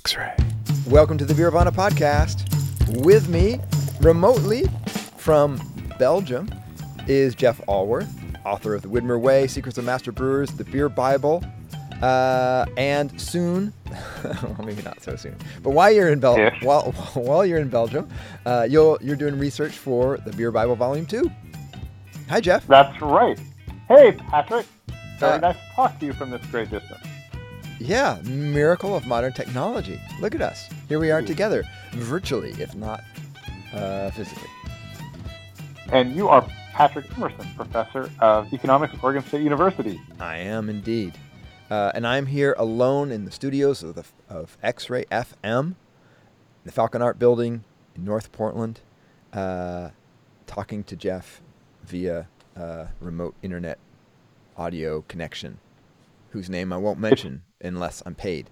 X-ray. Welcome to the Beervana podcast. With me, remotely from Belgium, is Jeff Allworth, author of The Widmer Way, Secrets of Master Brewers, The Beer Bible, uh, and soon, well, maybe not so soon, but while you're in Bel- Yes. while, while you're in Belgium, uh, you'll, you're doing research for The Beer Bible Volume 2. Hi, Jeff. That's right. Hey, Patrick. Very Uh, nice to talk to you from this great distance. Yeah, miracle of modern technology. Look at us. Here we are together, virtually, if not uh, physically. And you are Patrick Emerson, professor of economics at Oregon State University. I am indeed. Uh, and I'm here alone in the studios of, the, of X-Ray FM, the Falcon Art Building in North Portland, uh, talking to Jeff via uh, remote internet audio connection, whose name I won't mention unless I'm paid.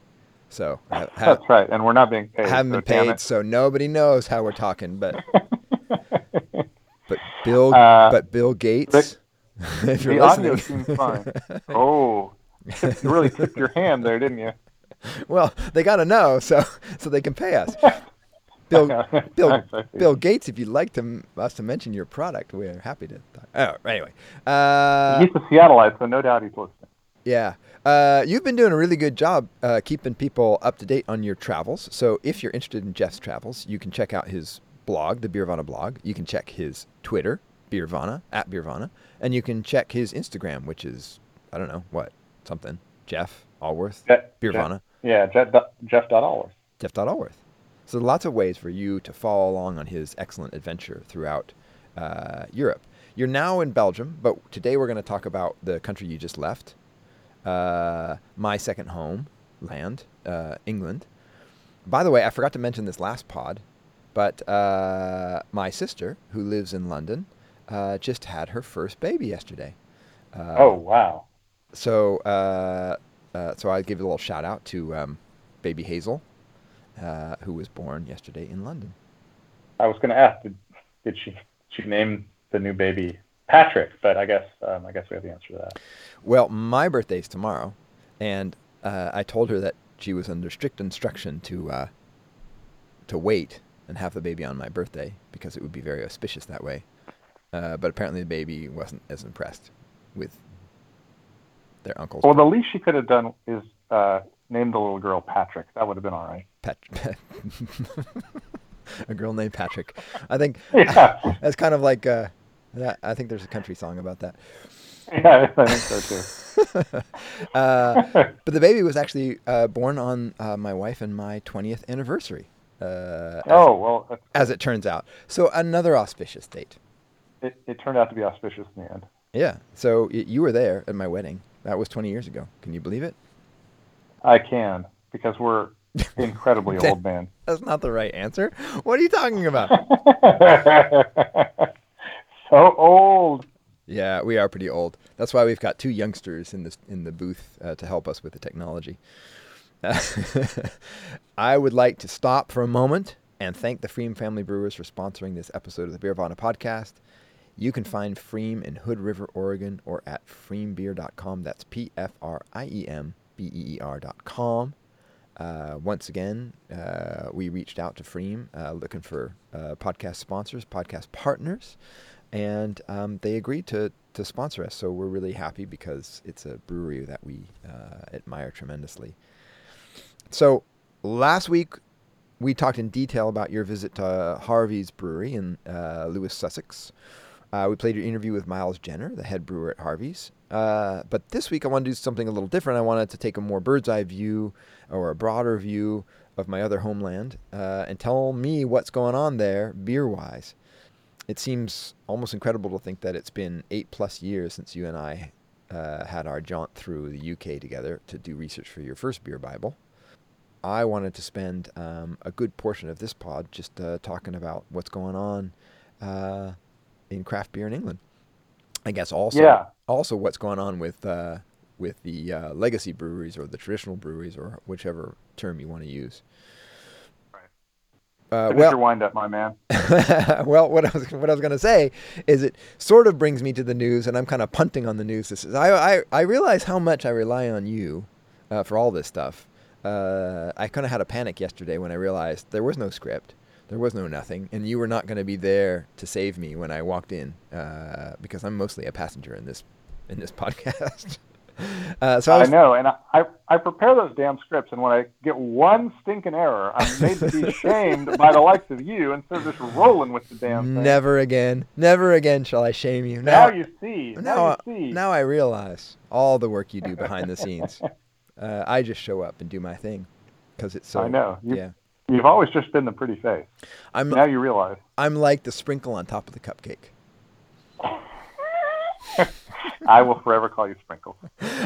So I ha- ha- That's right. And we're not being paid. haven't so been paid, so nobody knows how we're talking. But but Bill, Uh, but Bill Gates, the audio seems fine. Oh, you really tipped your hand there, didn't you? well, they got to know so so they can pay us. Bill, Bill, I. Bill Gates, if you'd like to us to mention your product, we're happy to. Talk. Oh, anyway, uh, He's a Seattleite, so no doubt he's listening. Yeah, uh, you've been doing a really good job uh, keeping people up to date on your travels. So if you're interested in Jeff's travels, you can check out his blog, the Beervana blog. You can check his Twitter, Beervana, at Beervana. and you can check his Instagram, which is I don't know what something Jeff Allworth, Je- Beervana. Yeah, Jeff, Jeff Allworth. Jeff.Allworth. So lots of ways for you to follow along on his excellent adventure throughout uh, Europe. You're now in Belgium, but today we're going to talk about the country you just left, uh, my second home land, uh, England. By the way, I forgot to mention this last pod, but uh, my sister, who lives in London, uh, just had her first baby yesterday. Uh, oh, wow. so, uh, uh, so I give a little shout out to um, baby Hazel, uh, who was born yesterday in London. I was going to ask, did, did she she name the new baby Patrick? But I guess um, I guess we have the answer to that. Well, my birthday's tomorrow, and uh, I told her that she was under strict instruction to uh, to wait and have the baby on my birthday because it would be very auspicious that way. Uh, but apparently, the baby wasn't as impressed with their uncle's Well, the least she could have done is uh, name the little girl Patrick. That would have been all right. Pat- a girl named Patrick. I think Yeah, that's kind of like uh, that. I think there's a country song about that. yeah, I think so too. uh, but the baby was actually uh, born on uh, my wife and my 20th anniversary, uh, as, Oh well, that's- as it turns out. So another auspicious date. it, it turned out to be auspicious in the end. Yeah. So y- you were there at my wedding. That was 20 years ago. Can you believe it? I can because we're incredibly old, man. That's not the right answer. What are you talking about? So old. yeah, we are pretty old. That's why we've got two youngsters in this in the booth uh, to help us with the technology. I would like to stop for a moment and thank the pFriem Family Brewers for sponsoring this episode of the Beervana podcast. You can find pFriem in Hood River, Oregon, or at pfriembeer.com. That's P F R I E M B E E R.com. Uh, once again, uh, we reached out to pFriem uh, looking for uh, podcast sponsors, podcast partners, and um, they agreed to, to sponsor us. So we're really happy because it's a brewery that we uh, admire tremendously. So last week we talked in detail about your visit to Harvey's Brewery in uh, Lewes, Sussex. Uh, we played your interview with Miles Jenner, the head brewer at Harvey's. Uh, but this week I want to do something a little different. I wanted to take a more bird's eye view or a broader view of my other homeland uh, and tell me what's going on there beer wise. It seems almost incredible to think that it's been eight plus years since you and I uh, had our jaunt through the UK together to do research for your first beer Bible. I wanted to spend um, a good portion of this pod just uh, talking about what's going on uh, in craft beer in England. I guess also Yeah. also what's going on with uh, with the uh, legacy breweries or the traditional breweries or whichever term you want to use. Uh, Finish well, your wind up, my man. well, what I was what I was going to say is it sort of brings me to the news, and I'm kind of punting on the news. This is I I, I realize how much I rely on you uh, for all this stuff, uh, I kind of had a panic yesterday when I realized there was no script, there was no nothing, and you were not going to be there to save me when I walked in uh, because I'm mostly a passenger in this in this podcast. Uh, so I, I, know, and I, I I prepare those damn scripts, and when I get one stinking error, I'm made to be shamed by the likes of you instead of just rolling with the damn thing. never again, never again shall I shame you. Now, Now, you see. now, Now, you see. now I realize all the work you do behind the scenes. Uh, I just show up and do my thing because it's so. I know. You, Yeah, You've always just been the pretty face. I'm Now you realize. I'm like the sprinkle on top of the cupcake. I will forever call you Sprinkle.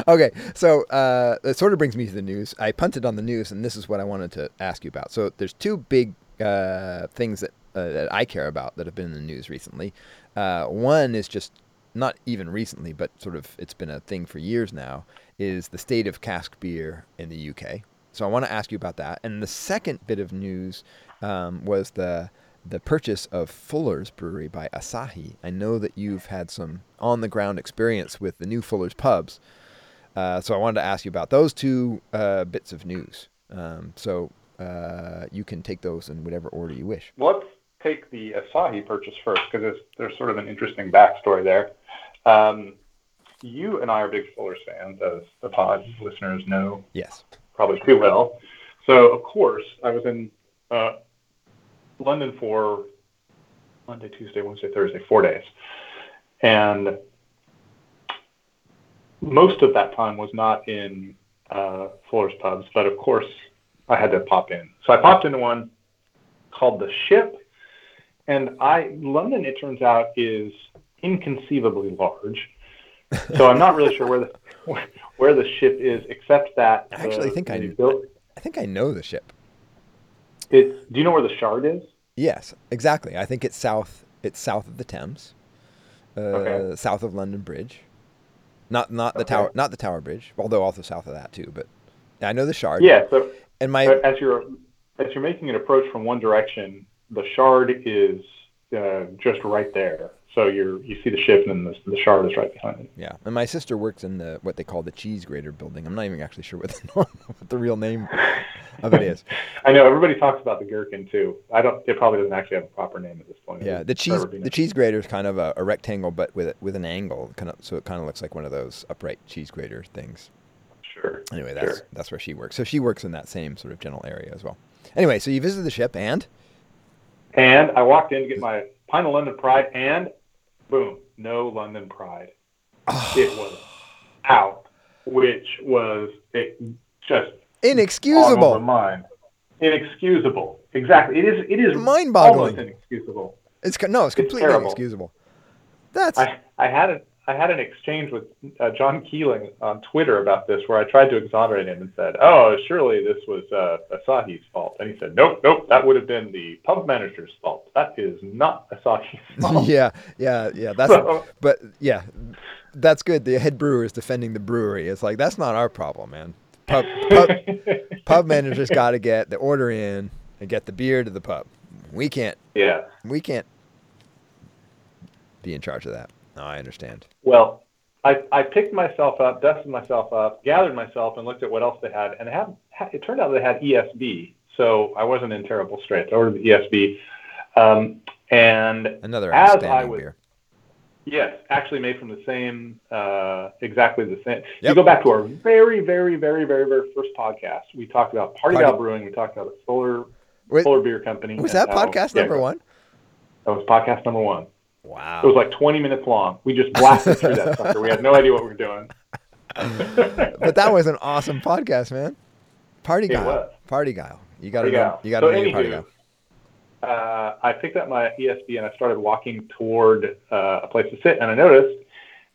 okay, so uh, that sort of brings me to the news. I punted on the news, and this is what I wanted to ask you about. So there's two big uh, things that uh, that I care about that have been in the news recently. Uh, one is just not even recently, but sort of it's been a thing for years now. Is the state of cask beer in the UK? So I want to ask you about that. And the second bit of news um, was the the purchase of Fuller's Brewery by Asahi. I know that you've had some on the ground experience with the new Fuller's pubs. Uh, so I wanted to ask you about those two uh, bits of news. Um, so uh, you can take those in whatever order you wish. Let's take the Asahi purchase first because there's sort of an interesting backstory there. Um, you and I are big Fuller's fans, as the pod listeners know Yes. probably too well. So, of course, I was in uh, London for Monday, Tuesday, Wednesday, Thursday, four days. And most of that time was not in uh, Fuller's pubs, but of course, I had to pop in. So I popped into one called The Ship. And I London, it turns out, is inconceivably large. So I'm not really sure where the where the ship is, except that I actually the- think I the knew- buil- I think I know the ship. It's. Do you know where the Shard is? Yes, exactly. I think it's south. It's south of the Thames, uh, Okay. south of London Bridge. Not not the Okay. tower, not the Tower Bridge, although also south of that too. But I know the Shard. Yeah. So And my but as you're as you're making an approach from one direction, the Shard is uh, just right there. So you're you see the ship, and then the, the Shard is right behind it. yeah, and my sister works in the what they call the cheese grater building. I'm not even actually sure what the what the real name of it is. I know everybody talks about the Gherkin too. I don't. It probably doesn't actually have a proper name at this point. Yeah, the cheese the cheese grater is kind of a, a rectangle, but with with an angle, kind of so it kind of looks like one of those upright cheese grater things. Sure. Anyway, that's Sure. that's where she works. So she works in that same sort of general area as well. Anyway, so you visited the ship and And I walked in to get my pint of London Pride, and boom, no London Pride. Ah. It was out, which was it just inexcusable. mind. Inexcusable. Exactly. It is. It is Mind-boggling. Almost inexcusable. It's no, it's completely terrible. inexcusable. That's I, I had a I had an exchange with uh, John Keeling on Twitter about this, where I tried to exonerate him and said, "Oh, surely this was uh, Asahi's fault," and he said, "Nope, nope, that would have been the pub manager's fault. That is not Asahi's fault." yeah, yeah, yeah. That's So- but yeah, that's good. The head brewer is defending the brewery. It's like that's not our problem, man. Pub pub, pub managers got to get the order in and get the beer to the pub. We can't yeah. we can't be in charge of that. No, I understand. Well, I, I picked myself up, dusted myself up, gathered myself, and looked at what else they had. And it, had, it turned out they had ESB, so I wasn't in terrible straits. I ordered the ESB. Um, and Another As I was- beer. yes, actually made from the same, uh, exactly the same. You go back to our very, very, very, very, very first podcast. We talked about Party Party- Gal Brewing. We talked about a Solar Wait, Solar Beer Company. was that how- podcast yeah, number one? That was podcast number one. Wow. It was like 20 minutes long. We just blasted through that sucker. We had no idea what we were doing. but that was an awesome podcast, man. Party It guy. was. Party guy. You got to You got to So party guy. uh, I picked up my ESB and I started walking toward uh, a place to sit, and I noticed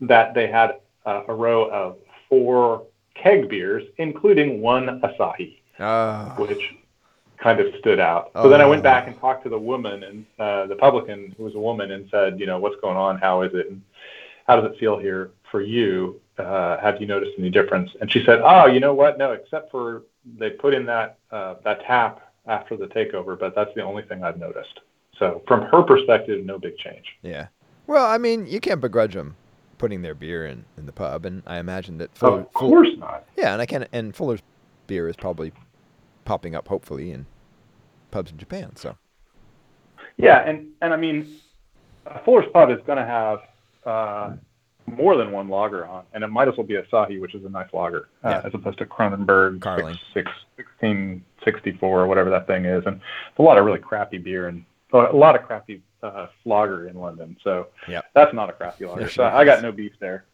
that they had uh, a row of four keg beers, including one Asahi, Oh, which kind of stood out. So then I Oh. went back and talked to the woman and uh, the publican, who was a woman, and said, you know, what's going on? How is it? And how does it feel here for you? Uh, have you noticed any difference? And she said, oh, you know what? No, except for they put in that uh, that tap after the takeover, but that's the only thing I've noticed. So from her perspective, no big change. yeah. Well, I mean, you can't begrudge them putting their beer in, in the pub, and I imagine that Fuller, of course not. yeah, and I can't. and Fuller's beer is probably popping up hopefully in pubs in Japan. So. Yeah, and and I mean, a Fuller's Pub is going to have uh, more than one lager on, and it might as well be a Asahi, which is a nice lager, uh, yeah. as opposed to Kronenbourg Carling. 6, 1664 or whatever that thing is. And a lot of really crappy beer and a lot of crappy uh, lager in London. So yep. that's not a crappy lager. so I got no beef there.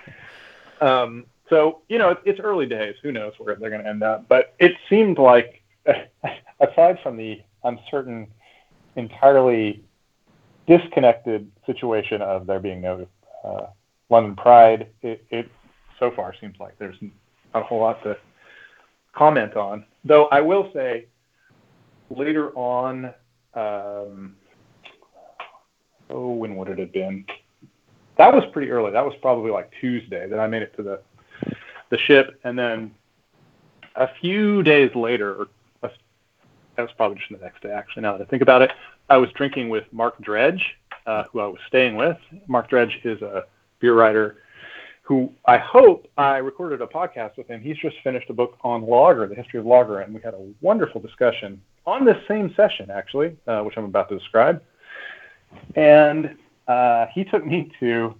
um, so you know, it's, early days. Who knows where they're going to end up? But it seemed like, aside from the uncertain, entirely disconnected situation of there being no uh, London Pride, it, it so far seems like there's not a whole lot to comment on. Though I will say, later on, um, oh, when would it have been? That was pretty early. That was probably like Tuesday that I made it to the the ship, and then a few days later, or that was probably just the next day. Actually, now that I think about it, I was drinking with Mark Dredge, uh, who I was staying with. Mark Dredge is a beer writer who I hope I recorded a podcast with him. He's just finished a book on lager, the history of lager, and we had a wonderful discussion on this same session, actually, uh, which I'm about to describe. And uh, he took me to,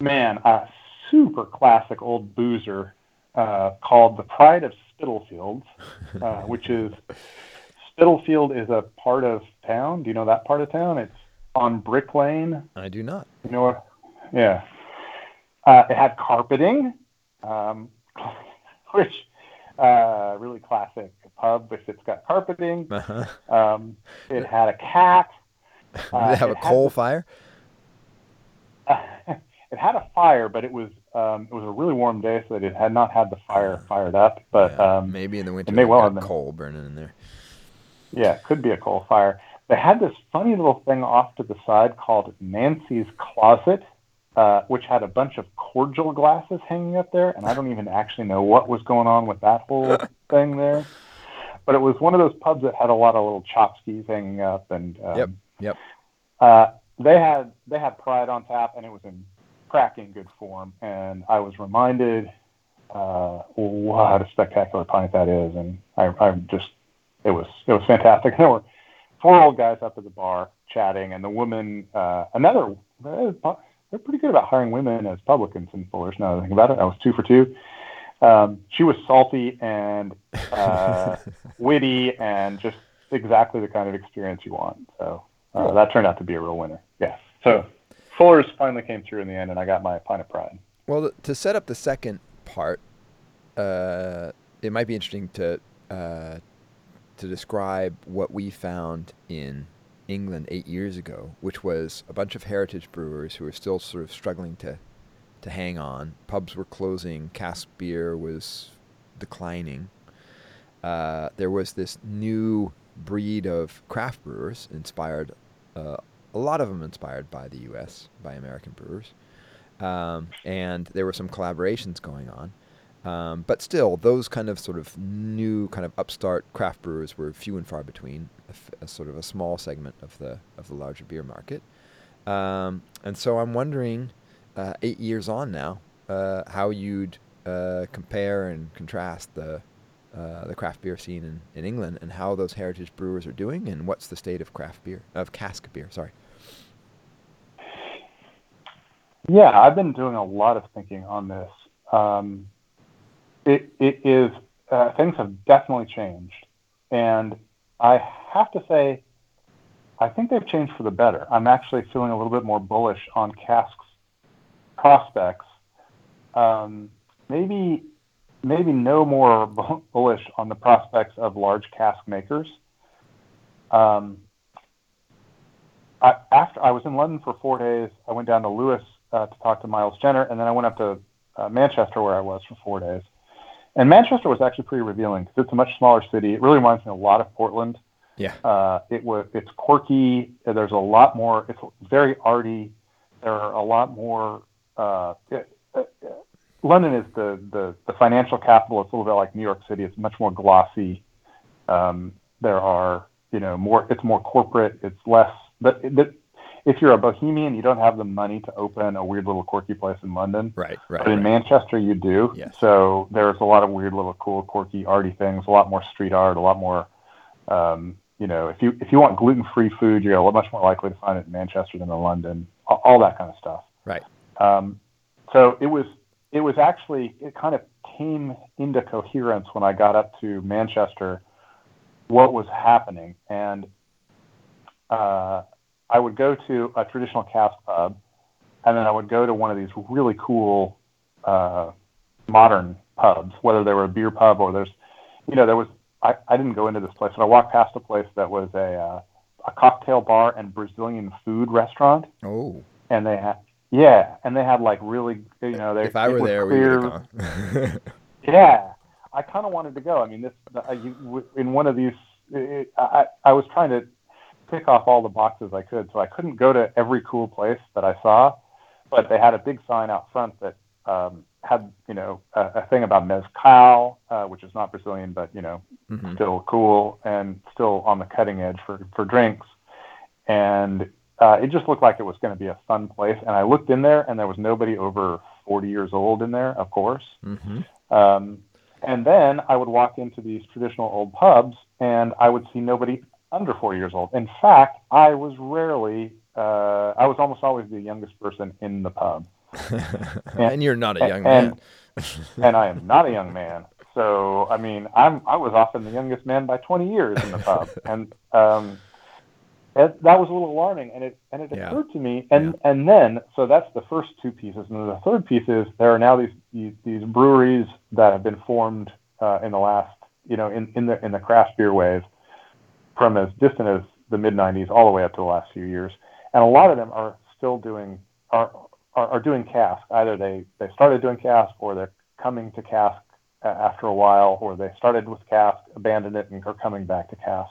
man, a super classic old boozer uh, called the Pride of Spitalfields, uh, which is Spitalfield is a part of town. Do you know that part of town? It's on Brick Lane. I do not. You know what? Yeah. Uh, it had carpeting, um, which uh, really classic pub if it's got carpeting. Uh-huh. Um, it had a cat. Did uh, it have a coal the, fire? it had a fire, but it was um, it was a really warm day, so that it had not had the fire fired up. But yeah, um, maybe in the winter, it may well have coal burning in there. Yeah, it could be a coal fire. They had this funny little thing off to the side called Nancy's Closet, uh, which had a bunch of cordial glasses hanging up there, and I don't even actually know what was going on with that whole thing there. But it was one of those pubs that had a lot of little chopskis hanging up, and um, yep, yep. Uh, they had they had Pride on tap, and it was in cracking good form. And I was reminded uh, what a spectacular pint that is, and I, I just it was it was fantastic. There were four old guys up at the bar chatting, and the woman, uh, another, they're pretty good about hiring women as publicans in Fuller's. Now that I think about it, I was two for two. Um, she was salty and uh, witty and just exactly the kind of experience you want. So uh, cool. that turned out to be a real winner. Yeah. So Fuller's finally came through in the end, and I got my pint of pride. Well, to set up the second part, uh, it might be interesting to uh, to describe what we found in England eight years ago, which was a bunch of heritage brewers who were still sort of struggling to to hang on. Pubs were closing, cask beer was declining. Uh, there was this new breed of craft brewers inspired, uh, a lot of them inspired by the U.S. by American brewers, um, and there were some collaborations going on. Um, but still, those kind of sort of new kind of upstart craft brewers were few and far between, a, f- a sort of a small segment of the of the larger beer market. Um, and so I'm wondering, uh, eight years on now, uh, how you'd uh, compare and contrast the uh, the craft beer scene in, in England and how those heritage brewers are doing, and what's the state of craft beer of cask beer? Sorry. Yeah, I've been doing a lot of thinking on this. Um, it, it is uh, things have definitely changed, and I have to say, I think they've changed for the better. I'm actually feeling a little bit more bullish on Cask's prospects. Um, maybe maybe no more bullish on the prospects of large cask makers. Um, I, after I was in London for four days, I went down to Lewes uh, to talk to Miles Jenner, and then I went up to uh, Manchester where I was for four days. And Manchester was actually pretty revealing because it's a much smaller city. It really reminds me a lot of Portland. Yeah. Uh, it was it's quirky. There's a lot more. It's very arty. There are a lot more. Uh, it, uh, London is the, the the financial capital. It's a little bit like New York City. It's much more glossy. Um, there are you know more. It's more corporate. It's less. But if you're a bohemian, you don't have the money to open a weird little quirky place in London. Right, right. But in right. Manchester, you do. Yes. So there's a lot of weird little cool, quirky, arty things. A lot more street art. A lot more. Um, you know, if you if you want gluten-free food, you're much more likely to find it in Manchester than in London. All, all that kind of stuff. Right. Um, so it was it was actually it kind of came into coherence when I got up to Manchester. What was happening and. Uh, I would go to a traditional cask pub, and then I would go to one of these really cool uh, modern pubs, whether they were a beer pub or there's, you know, there was. I, I didn't go into this place, but I walked past a place that was a uh, a cocktail bar and Brazilian food restaurant, Oh, and they had yeah, and they had like really, you know, they if I were there, clear, we would have gone. yeah, I kind of wanted to go. I mean, this uh, you, in one of these, it, I I was trying to tick off all the boxes I could, so I couldn't go to every cool place that I saw, but they had a big sign out front that um, had you know a, a thing about mezcal, uh, which is not Brazilian, but you know Mhm. still cool and still on the cutting edge for for drinks, and uh, it just looked like it was going to be a fun place. And I looked in there, and there was nobody over 40 years old in there, of course. Mhm. Um, and then I would walk into these traditional old pubs and I would see nobody under four years old. In fact, I was rarely, uh, I was almost always the youngest person in the pub. and you're not a young and- man. And I am not a young man. So, I mean, I'm, I was often the youngest man by 20 years in the pub. And, um, that was a little alarming, and it and it Yeah. occurred to me, and and then so that's the first two pieces, and then the third piece is there are now these these, these breweries that have been formed uh, in the last you know in in the in the craft beer wave from as distant as the mid '90s all the way up to the last few years, and a lot of them are still doing are are, are doing cask. Either they they started doing cask, or they're coming to cask uh, after a while, or they started with cask, abandoned it, and are coming back to cask.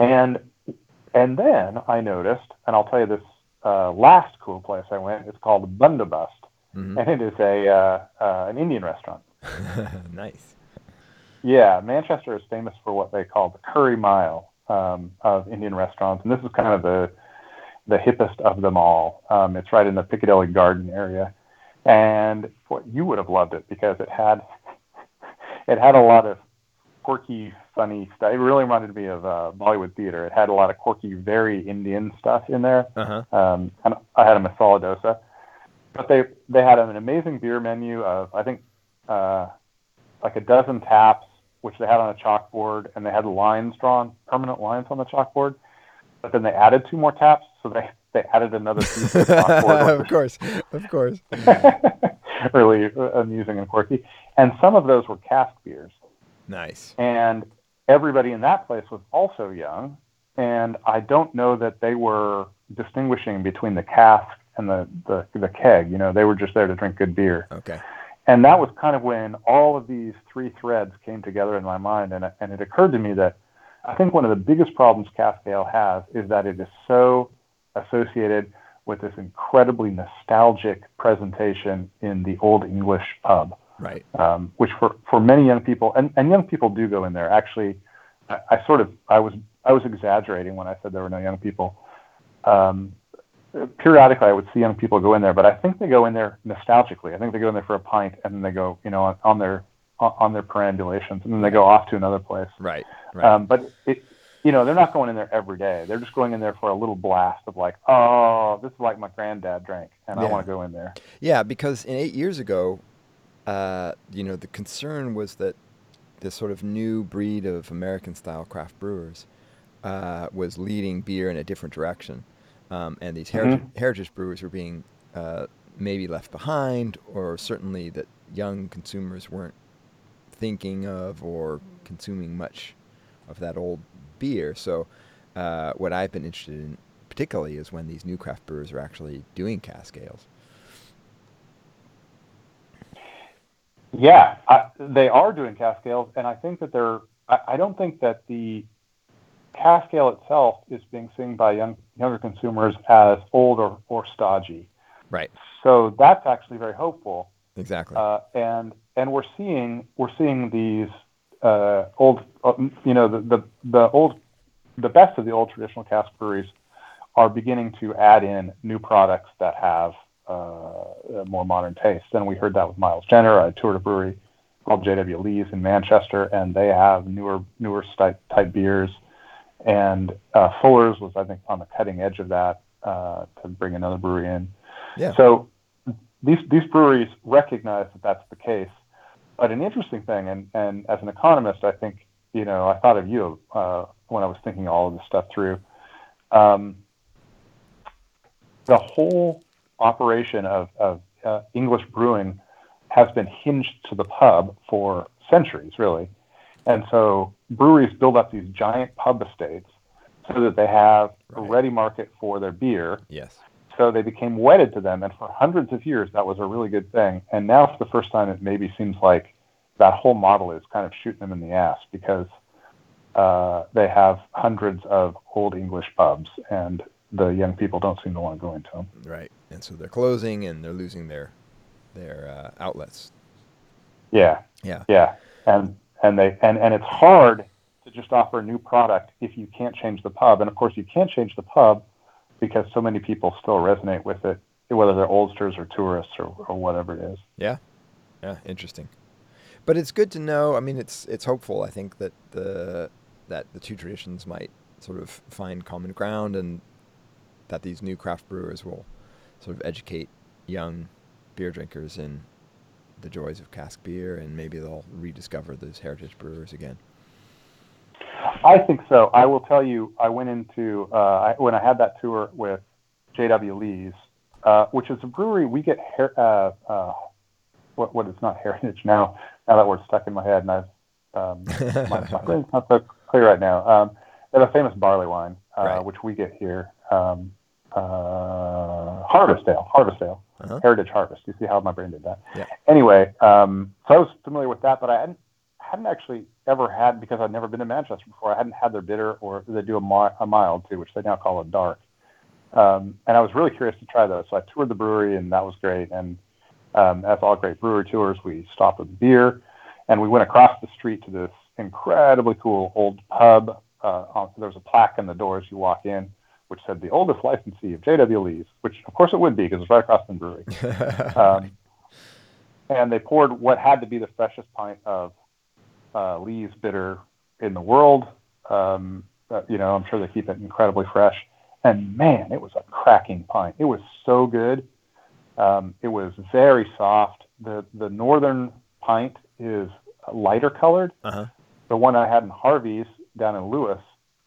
And and then I noticed, and I'll tell you this uh, last cool place I went. It's called Bundabust, Mhm. and it is a uh, uh, an Indian restaurant. nice. Yeah, Manchester is famous for what they call the curry mile um, of Indian restaurants, and this is kind of the the hippest of them all. Um, it's right in the Piccadilly Garden area, and what you would have loved it because it had it had a lot of quirky, funny stuff. It really reminded me of uh, Bollywood theater. It had a lot of quirky, very Indian stuff in there. Uh huh. Um, and I had a masala dosa, but they they had an amazing beer menu of I think uh, like a dozen taps, which they had on a chalkboard, and they had lines drawn, permanent lines on the chalkboard. But then they added two more taps, so they they added another piece of chalkboard, of course, of course. really amusing and quirky. And some of those were cask beers Nice. and everybody in that place was also young and i don't know that they were distinguishing between the cask and the, the, the keg you know they were just there to drink good beer Okay. And that was kind of when all of these three threads came together in my mind and, and it occurred to me that i think one of the biggest problems cask ale has is that it is so associated with this incredibly nostalgic presentation in the old english pub Right. um, which for, for many young people, and, and young people do go in there. Actually, I, I sort of I was I was exaggerating when I said there were no young people. Um, periodically, I would see young people go in there, but I think they go in there nostalgically. I think they go in there for a pint, and then they go, you know, on, on their on, their perambulations, and then they go off to another place. Right. Right. Um, but it, you know, they're not going in there every day. They're just going in there for a little blast of like, oh, this is like my granddad drank, and I want to go in there. Yeah, because in eight years ago, uh, you know, the concern was that this sort of new breed of American-style craft brewers uh, was leading beer in a different direction, um, and these heritage, heritage brewers were being uh, maybe left behind, or certainly that young consumers weren't thinking of or consuming much of that old beer. So, uh, what I've been interested in particularly is when these new craft brewers are actually doing cask ales. Yeah, I, they are doing cask ales, and I think that they're. I, I don't think that the cask ale itself is being seen by young younger consumers as old or, or stodgy. Right. So that's actually very hopeful. Exactly. Uh, and and we're seeing we're seeing these uh, old uh, you know the, the the old the best of the old traditional cask breweries are beginning to add in new products that have uh, a more modern taste. And we heard that with Miles Jenner. I toured a brewery called J.W. Lee's in Manchester, and they have newer newer type, type beers. And uh, Fuller's was, I think, on the cutting edge of that uh, to bring another brewery in. Yeah. So these these breweries recognize that that's the case. But an interesting thing, and, and as an economist, I think you know I thought of you uh, when I was thinking all of this stuff through. Um, the whole operation of, of uh, English brewing has been hinged to the pub for centuries, really. And so breweries build up these giant pub estates so that they have right. a ready market for their beer. Yes. So they became wedded to them, and for hundreds of years that was a really good thing. And now, for the first time, it maybe seems like that whole model is kind of shooting them in the ass because uh, they have hundreds of old English pubs, and the young people don't seem to want to go into them. Right, and so they're closing and they're losing their their uh, outlets. Yeah, yeah, yeah, and and they and and it's hard to just offer a new product if you can't change the pub, and of course you can't change the pub because so many people still resonate with it, whether they're oldsters or tourists or, or whatever it is. Yeah, yeah, interesting. But it's good to know. I mean, it's it's hopeful. I think that the that the two traditions might sort of find common ground and that these new craft brewers will sort of educate young beer drinkers in the joys of cask beer and maybe they'll rediscover those heritage brewers again. I think so. I will tell you, I went into, uh, I, when I had that tour with J.W. Lee's, uh, which is a brewery we get, her, uh, uh, what, what is not heritage now, now that word's stuck in my head and I've, um, my, my brain's not so clear right now. Um, they have a famous barley wine, uh, right. which we get here. Um, uh, Harvest Ale, Harvest Ale, uh-huh. Heritage Harvest. You see how my brain did that? Yeah. Anyway, um, so I was familiar with that, but I hadn't hadn't actually ever had because I'd never been to Manchester before. I hadn't had their bitter, or they do a, mi- a mild too, which they now call a dark. Um, and I was really curious to try those. So I toured the brewery, and that was great. And um, as all great brewery tours, we stopped with beer, and we went across the street to this incredibly cool old pub. Uh, there was a plaque in the door as you walk in, which said the oldest licensee of J.W. Lee's, which of course it would be because it's right across from the brewery. um, and they poured what had to be the freshest pint of uh, Lee's bitter in the world. Um, uh, you know, I'm sure they keep it incredibly fresh. And man, it was a cracking pint. It was so good. Um, it was very soft. The the northern pint is lighter colored. Uh-huh. The one I had in Harvey's down in Lewes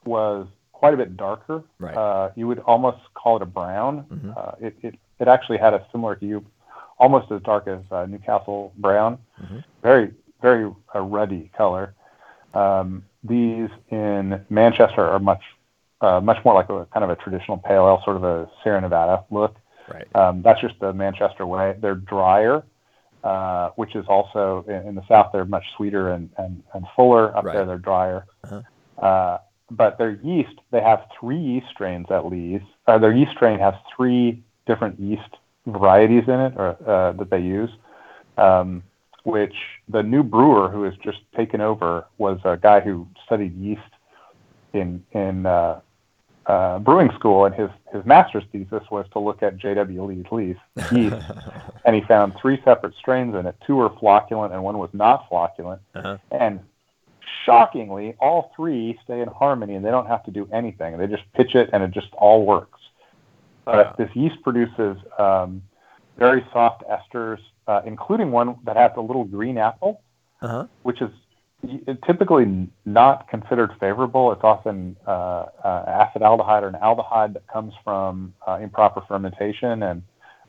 was quite a bit darker. Right. Uh, you would almost call it a brown. Mm-hmm. Uh, it, it, it actually had a similar hue, almost as dark as uh, Newcastle brown. Mm-hmm. Very, very uh, ruddy color. Um, these in Manchester are much, uh, much more like a kind of a traditional pale ale, sort of a Sierra Nevada look. Right. Um, that's just the Manchester way. They're drier, uh, which is also in, in, the south. They're much sweeter and, and, and fuller. Up right. there, they're drier. Uh-huh. Uh, but their yeast, they have three yeast strains at least. Uh, their yeast strain has three different yeast varieties in it, or uh, that they use. Um, which the new brewer who has just taken over was a guy who studied yeast in in uh, uh, brewing school, and his his master's thesis was to look at J.W. Lee's yeast, yeast and he found three separate strains in it. Two were flocculent, and one was not flocculent. Uh-huh. And shockingly, all three stay in harmony and they don't have to do anything. They just pitch it and it just all works. But this yeast produces um, very soft esters, uh, including one that has a little green apple, uh-huh. which is typically not considered favorable. It's often uh, uh, acetaldehyde or an aldehyde that comes from uh, improper fermentation, and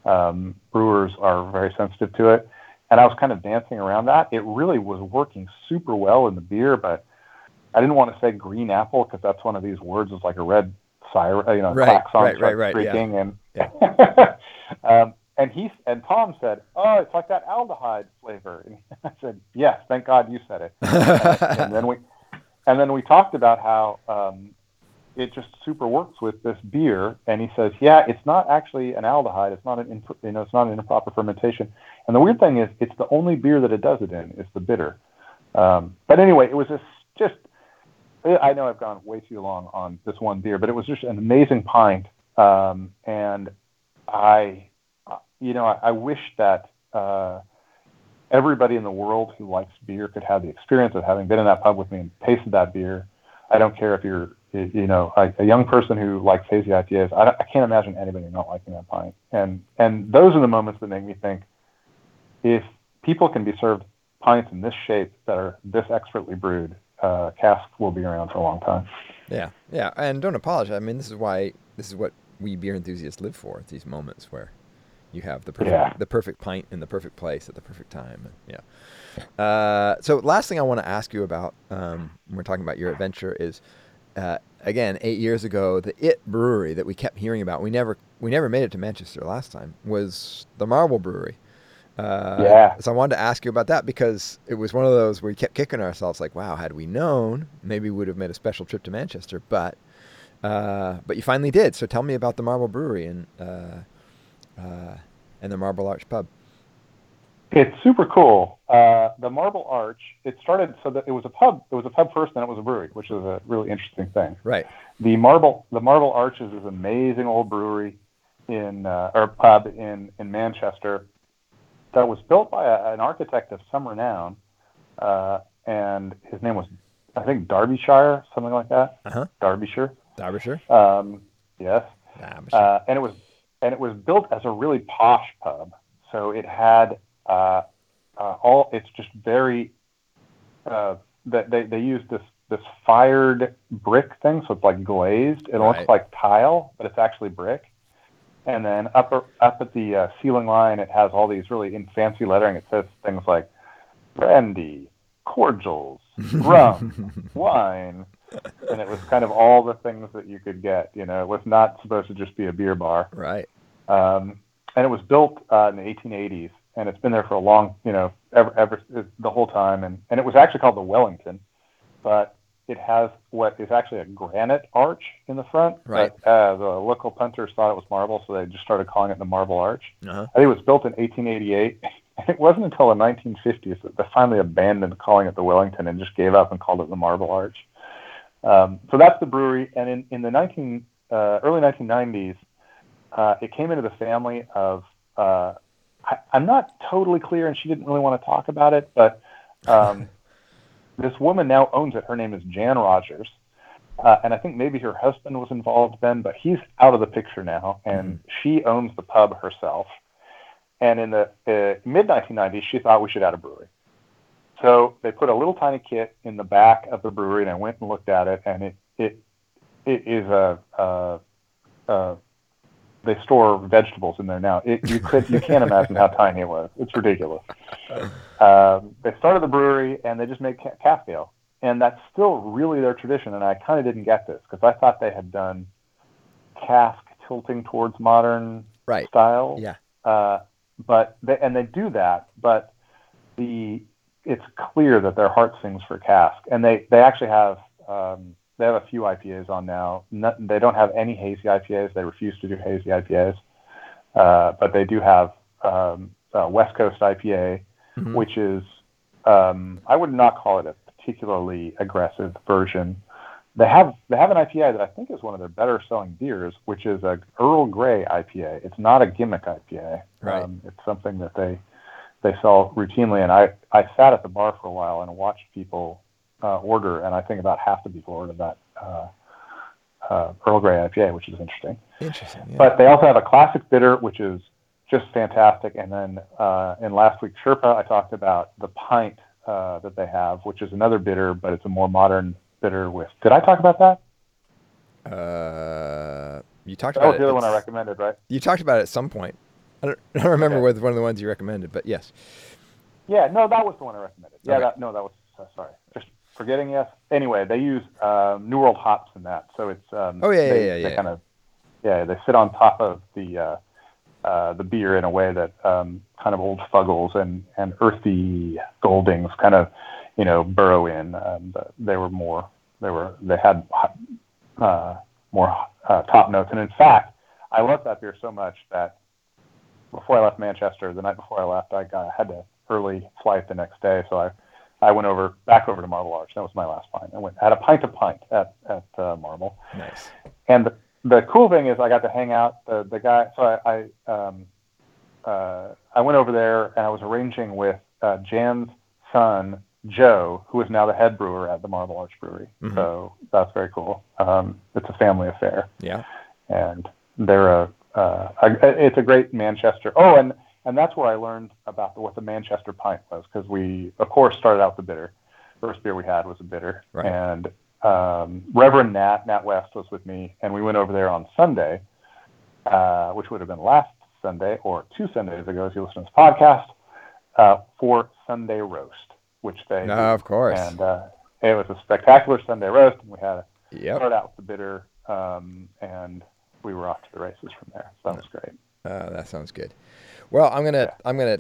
um, brewers are very sensitive to it and I was kind of dancing around that. It really was working super well in the beer, but I didn't want to say green apple because that's one of these words is like a red siren, you know, right, klaxon right, right, right, freaking, yeah. and yeah. um, and he and Tom said, "Oh, it's like that aldehyde flavor." And I said, "Yes, thank God you said it." and, and then we and then we talked about how um, it just super works with this beer. And he says, yeah, it's not actually an aldehyde. It's not an you know, it's not an improper fermentation. And the weird thing is, it's the only beer that it does it in It's the bitter. Um, but anyway, it was just, just I know I've gone way too long on this one beer, but it was just an amazing pint. um, and I, you know, I, I wish that uh, everybody in the world who likes beer could have the experience of having been in that pub with me and tasted that beer. I don't care if you're, you know, a, a young person who likes hazy IPAs. I, I can't imagine anybody not liking that pint. And and those are the moments that make me think, if people can be served pints in this shape that are this expertly brewed, uh, cask will be around for a long time. Yeah, yeah, and don't apologize. I mean, this is why this is what we beer enthusiasts live for. These moments where you have the perfect Yeah. the perfect pint in the perfect place at the perfect time. Yeah. Uh, so last thing I want to ask you about um, when we're talking about your adventure is uh, again eight years ago the It Brewery that we kept hearing about. We never we never made it to Manchester last time was the Marble Brewery. Uh, Yeah. So I wanted to ask you about that because it was one of those where we kept kicking ourselves like, wow, had we known, maybe we would have made a special trip to Manchester. But uh, but you finally did. So tell me about the Marble Brewery and uh, uh, and the Marble Arch Pub. It's super cool. Uh, the Marble Arch. It started so that it was a pub. It was a pub first, then it was a brewery, which is a really interesting thing. Right. The Marble the Marble Arch is this amazing old brewery in uh, or pub in in Manchester that was built by a, an architect of some renown, uh, and his name was I think Derbyshire, something like that. Uh huh. Derbyshire. Derbyshire. Um, yes. Derbyshire. uh, and it was and it was built as a really posh pub. So it had uh, uh, all. It's just very. Uh, that they they used this this fired brick thing, so it's like glazed. It Right. looks like tile, but it's actually brick. And then up up at the uh, ceiling line, it has all these really in fancy lettering. It says things like brandy, cordials, rum, wine, and it was kind of all the things that you could get. You know, it was not supposed to just be a beer bar. right. Um, and it was built uh, in the 1880s, and it's been there for a long, you know, ever, ever the whole time. And, and it was actually called the Wellington, but it has what is actually a granite arch in the front. Right. But, uh, the local punters thought it was marble, so they just started calling it the Marble Arch. Uh-huh. I think it was built in 1888. And it wasn't until the 1950s that they finally abandoned calling it the Wellington and just gave up and called it the Marble Arch. Um, so that's the brewery. And in, in the 19, uh, early 1990s, uh, it came into the family of, uh, I, I'm not totally clear, and she didn't really want to talk about it, but um, this woman now owns it. Her name is Jan Rogers. Uh, and I think maybe her husband was involved then, but he's out of the picture now, and she owns the pub herself. And in the uh, mid 1990s, she thought we should add a brewery. So they put a little tiny kit in the back of the brewery, and I went and looked at it, and it it it is a, a, a they store vegetables in there now. It, you could you can't imagine how tiny it was. It's ridiculous. Um, they started the brewery and they just made ca- cask ale, and that's still really their tradition. And I kind of didn't get this because I thought they had done cask tilting towards modern Right. style. Yeah. Uh, but they, and they do that, but the it's clear that their heart sings for cask, and they they actually have um, they have a few IPAs on now. They don't have any hazy IPAs. They refuse to do hazy IPAs, uh, but they do have um, West Coast IPA, Mhm. which is um, I would not call it a particularly aggressive version. They have they have an IPA that I think is one of their better selling beers, which is a Earl Grey IPA. It's not a gimmick IPA. Right. Um, it's something that they they sell routinely, and I I sat at the bar for a while and watched people uh, order, and I think about half the people ordered that uh, uh, Earl Grey IPA, which is interesting. Interesting. Yeah. But they also have a classic bitter, which is just fantastic. And then uh, in last week's Sherpa, I talked about the pint uh, that they have, which is another bitter, but it's a more modern bitter with. Did I talk about that? uh, you talked That about was it. the other one I recommended, right? You talked about it at some point. I don't, I don't remember Okay. whether one of the ones you recommended, but yes. Yeah, no, that was the one I recommended. Yeah, Okay. that, no, that was uh, sorry, just forgetting. Yes. Anyway, they use um, New World hops in that, so it's um, Oh, yeah, yeah, they, yeah, they yeah. kind of yeah they sit on top of the uh, uh, the beer in a way that um, kind of old Fuggles and and earthy Goldings kind of you know burrow in. Um, but they were more they were they had uh, more uh, top notes, and in fact, I loved that beer so much that before I left Manchester, the night before I left, I got had to early flight the next day, so I I went over back over to Marble Arch. That was my last pint. I went had a pint of pint at at uh, Marble, Nice. and the the cool thing is I got to hang out. The the guy, so I I, um, uh, I went over there and I was arranging with uh, Jan's son Joe, who is now the head brewer at the Marble Arch Brewery. Mhm. So that's very cool. Um, it's a family affair, Yeah. and they're a, uh, a it's a great Manchester. Oh, and and that's where I learned about the, what the Manchester pint was because we of course started out the bitter. First beer we had was a bitter, Right. and um, Reverend Nat Nat West was with me, and we went over there on Sunday, uh, which would have been last Sunday or two Sundays ago, as you listen to this podcast, uh, for Sunday roast, which they No, do. of course. and uh, it was a spectacular Sunday roast, and we had a Yep. start out with the bitter, um, and we were off to the races from there. So that was great. Uh, that sounds good. Well, I'm gonna Yeah. I'm gonna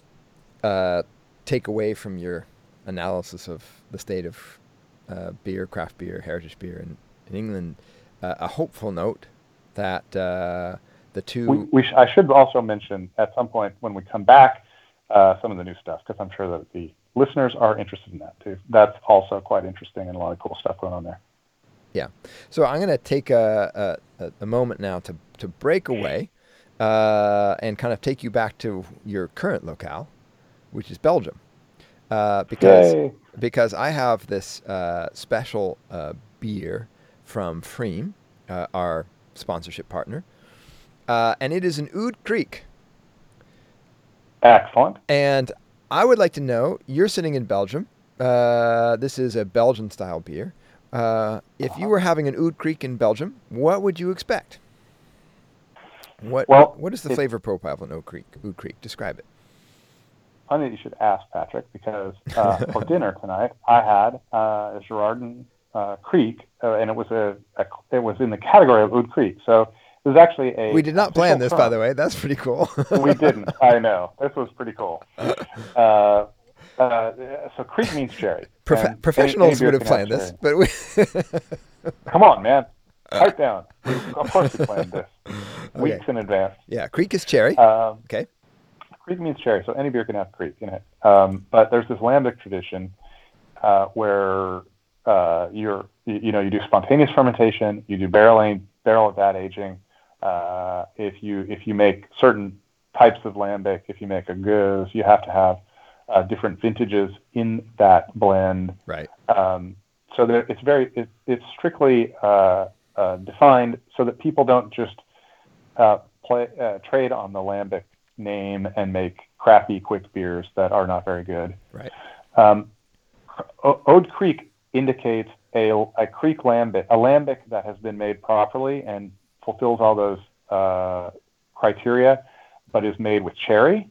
uh, take away from your analysis of the state of uh, beer, craft beer, heritage beer in, in England, uh, a hopeful note that uh, the two We, we sh- I should also mention at some point when we come back uh, some of the new stuff because I'm sure that the listeners are interested in that too. That's also quite interesting and a lot of cool stuff going on there. Yeah. So I'm going to take a, a, a moment now to, to break away uh, and kind of take you back to your current locale, which is Belgium. Uh, because Yay. because I have this uh, special uh, beer from Pfriem, uh, our sponsorship partner, uh, and it is an Oud Kriek. Excellent. And I would like to know you're sitting in Belgium. Uh, this is a Belgian style beer. Uh, if you were having an Oud Kriek in Belgium, what would you expect? What Well, what is the it- flavor profile of an Oud Kriek? Oud Kriek, describe it. Funny you should ask Patrick because uh, for dinner tonight I had uh, a Girardin uh, Kriek, uh, and it was a, a it was in the category of Oud Kriek. So it was actually a We did not plan this, official by the way. That's pretty cool. we didn't. I know. This was pretty cool. Uh, uh, so kriek means cherry. Any- professionals any would have planned this, cherry. but we. Come on, man. Pipe down. Of course we planned this weeks Okay. in advance. yeah, Kriek is cherry. Um, okay. kriek means cherry, so any beer can have kriek in it. Um, but there's this lambic tradition uh, where uh, you're, you, you know, you do spontaneous fermentation, you do barrel barrel vat aging. Uh, if you if you make certain types of lambic, if you make a gueuze, you have to have uh, different vintages in that blend. Right. Um, so that it's very it, it's strictly uh, uh, defined so that people don't just uh, play uh, trade on the lambic name and make crappy quick beers that are not very good. Right. Um, O- Oude Kriek indicates a, a kriek lambic, a lambic that has been made properly and fulfills all those uh, criteria, but is made with cherry.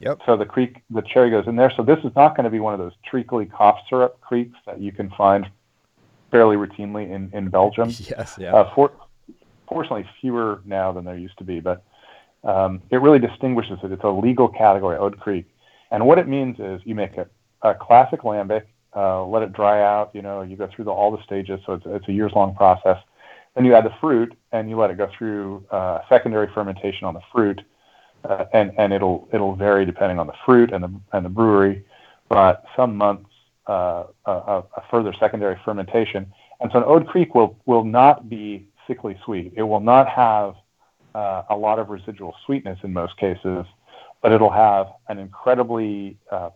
Yep. So the kriek, the cherry goes in there. So this is not going to be one of those treacly cough syrup krieks that you can find fairly routinely in, in Belgium. Yes. Yeah. Uh, for, fortunately, fewer now than there used to be, but um, it really distinguishes it. It's a legal category, Oude Kriek. And what it means is you make a, a classic lambic, uh, let it dry out, you know, you go through the, all the stages, so it's, it's a years long process. Then you add the fruit and you let it go through uh, secondary fermentation on the fruit, uh, and, and it'll, it'll vary depending on the fruit and the, and the brewery, but some months a, a a further secondary fermentation. And so an Oude Kriek will, will not be sickly sweet. It will not have uh, a lot of residual sweetness in most cases, but it'll have an incredibly uh,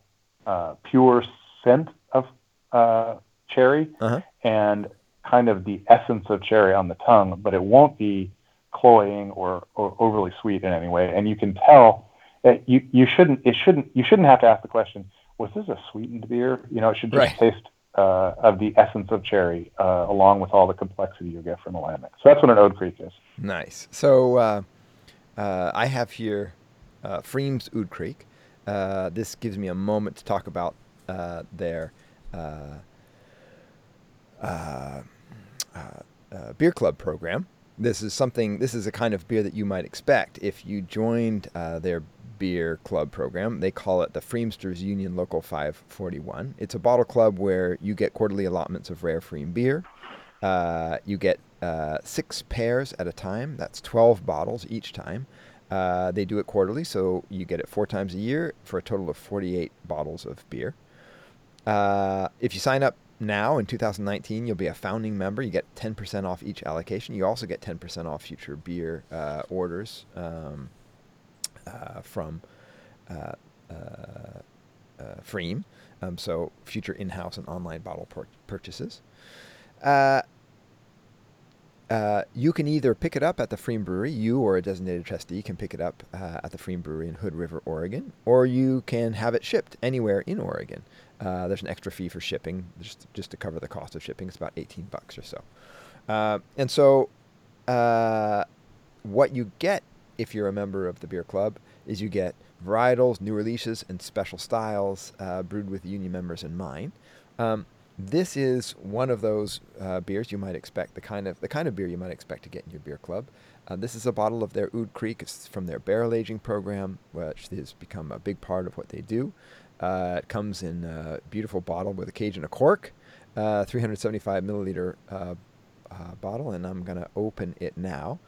uh, pure scent of uh, cherry Uh-huh. and kind of the essence of cherry on the tongue, but it won't be cloying or, or overly sweet in any way. And you can tell that you, you shouldn't it shouldn't you shouldn't have to ask the question, was this a sweetened beer? You know, it should just Right. taste uh, of the essence of cherry, uh, along with all the complexity you get from a lambic. So that's what an Oude Kriek is. Nice. So uh, uh, I have here uh, Pfriem's Oud Kriek. Uh, this gives me a moment to talk about uh, their uh, uh, uh, uh, beer club program. This is something. This is a kind of beer that you might expect if you joined uh, their beer club program. They call it the Pfriemsters Union Local 541. It's a bottle club where you get quarterly allotments of rare Pfriem beer. Uh, you get uh, six pairs at a time. That's 12 bottles each time. Uh, they do it quarterly, so you get it four times a year for a total of 48 bottles of beer. Uh, if you sign up now in 2019, you'll be a founding member. You get 10% off each allocation. You also get 10% off future beer uh, orders um, from uh, uh, uh Pfriem. Um, so future in-house and online bottle purchases. Uh, uh, you can either pick it up at the Pfriem Brewery, you or a designated trustee can pick it up uh, at the Pfriem Brewery in Hood River, Oregon, or you can have it shipped anywhere in Oregon. Uh, there's an extra fee for shipping, just, just to cover the cost of shipping. It's about 18 bucks or so. Uh, and so, uh, what you get if you're a member of the beer club is you get varietals, new releases, and special styles uh, brewed with union members in mind. Um, this is one of those uh, beers you might expect the kind of the kind of beer you might expect to get in your beer club. Uh, this is a bottle of their Oud Kriek. It's from their barrel aging program, which has become a big part of what they do. Uh, it comes in a beautiful bottle with a cage and a cork, uh, 375 milliliter uh, bottle, and I'm gonna open it now.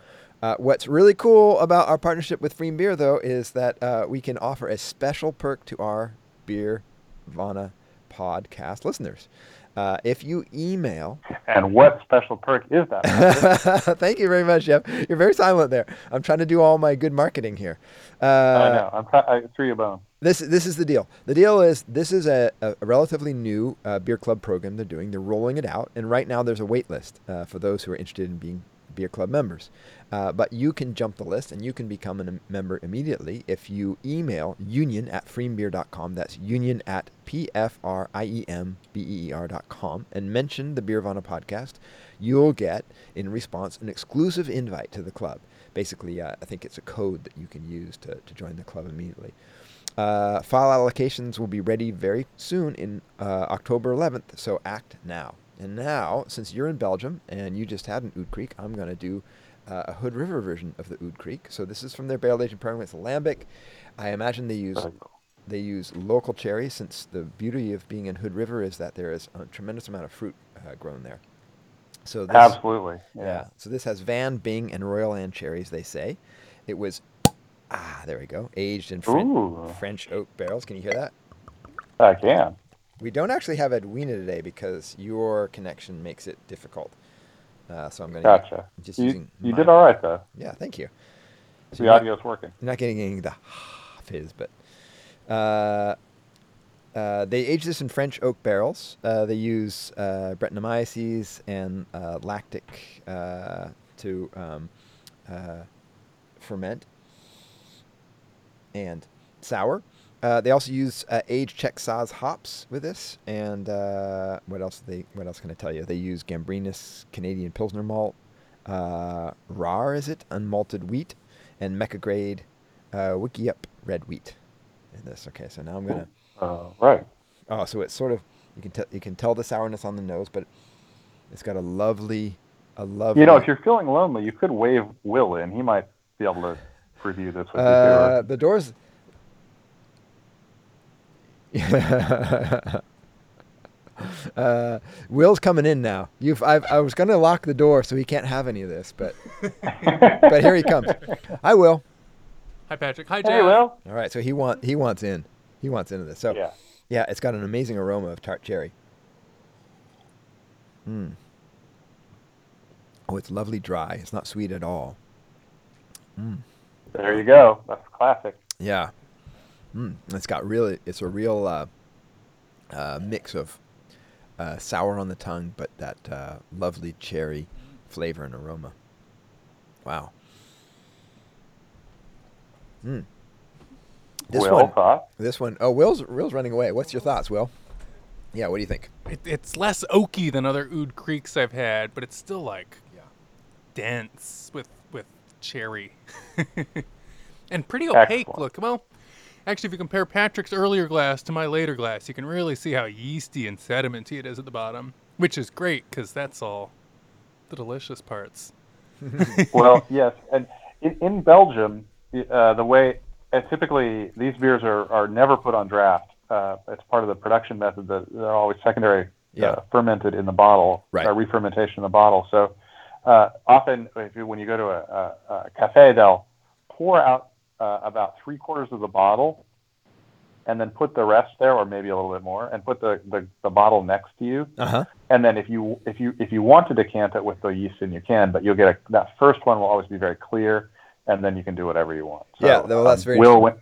What's really cool about our partnership with Pfriem Beer, though, is that we can offer a special perk to our Beer Vana podcast listeners. Uh, if you email. And what special perk is that? Thank you very much, Jeff. You're very silent there. I'm trying to do all my good marketing here. Uh, I know. I'm try- I threw you a bone. This this is the deal. The deal is this is a, a relatively new uh, beer club program they're doing. They're rolling it out, and right now there's a wait list uh, for those who are interested in being beer club members. Uh, but you can jump the list and you can become a member immediately if you email union at pfriembeer.com. That's union at P-F-R-I-E-M-B-E-E-R.com and mention the Beervana podcast. You'll get, in response, an exclusive invite to the club. Basically, uh, I think it's a code that you can use to, to join the club immediately. Uh, file allocations will be ready very soon in uh, October 11th, so act now. And now, since you're in Belgium and you just had an Oud Kriek, I'm going to do uh, a Hood River version of the Oud Kriek. So this is from their barrel aging program. It's lambic. I imagine they use they use local cherries since the beauty of being in Hood River is that there is a tremendous amount of fruit uh, grown there. So this, absolutely, yeah. yeah. So this has Van, Bing, and Royal Ann cherries. They say it was ah there we go aged in French, French oak barrels. Can you hear that? I can. We don't actually have Edwina today because your connection makes it difficult. Uh, so I'm going to gotcha. just you, using. You did all right though. Yeah, thank you. So the audio's working. You're not getting any the fizz, but uh, uh, they age this in French oak barrels. Uh, they use uh, Brettanomyces and uh, lactic uh, to um, uh, ferment and sour. Uh, they also use uh, age Czech Saaz hops with this, and uh, what else? They what else can I tell you? They use Gambrinus Canadian Pilsner malt, uh, RAR is it unmalted wheat, and Mecca grade uh, Wickiup red wheat. In this, okay. So now I'm gonna. Right. Oh, so it's sort of you can tell you can tell the sourness on the nose, but it's got a lovely, a lovely. You know, if you're feeling lonely, you could wave Will in. He might be able to review this with uh, you. The doors uh, Will's coming in now. You've I've, I was going to lock the door so he can't have any of this, but but here he comes. Hi, Will. Hi, Patrick. Hi, Jeff. Hey, Will. All right, so he want he wants in. He wants into this. So yeah, yeah, it's got an amazing aroma of tart cherry. Hmm. Oh, it's lovely dry. It's not sweet at all. Mm. There you go. That's classic. Yeah, Mm, it's got really, it's a real uh, uh, mix of uh, sour on the tongue, but that uh, lovely cherry flavor and aroma. Wow. Mm. This Will, one, thought? This one, oh, Will's Will's running away. What's your thoughts, Will? Yeah, what do you think? It, it's less oaky than other oud krieks I've had, but it's still like yeah. dense with with cherry and pretty opaque. Excellent. Look, well, Actually, if you compare Patrick's earlier glass to my later glass, you can really see how yeasty and sedimenty it is at the bottom, which is great because that's all the delicious parts. well, yes, and in, in Belgium, uh, the way uh, typically these beers are, are never put on draft. Uh, it's part of the production method that they're always secondary uh, fermented in the bottle, right. or uh, re-fermentation in the bottle. So uh, often, you, when you go to a, a, a cafe, they'll pour out uh, about three quarters of the bottle and then put the rest there, or maybe a little bit more, and put the, the, the bottle next to you. Uh-huh. And then if you if you if you want to decant it with the yeast in, you can, but you'll get a, that first one will always be very clear, and then you can do whatever you want. So, yeah, well, that's um, very. Will went,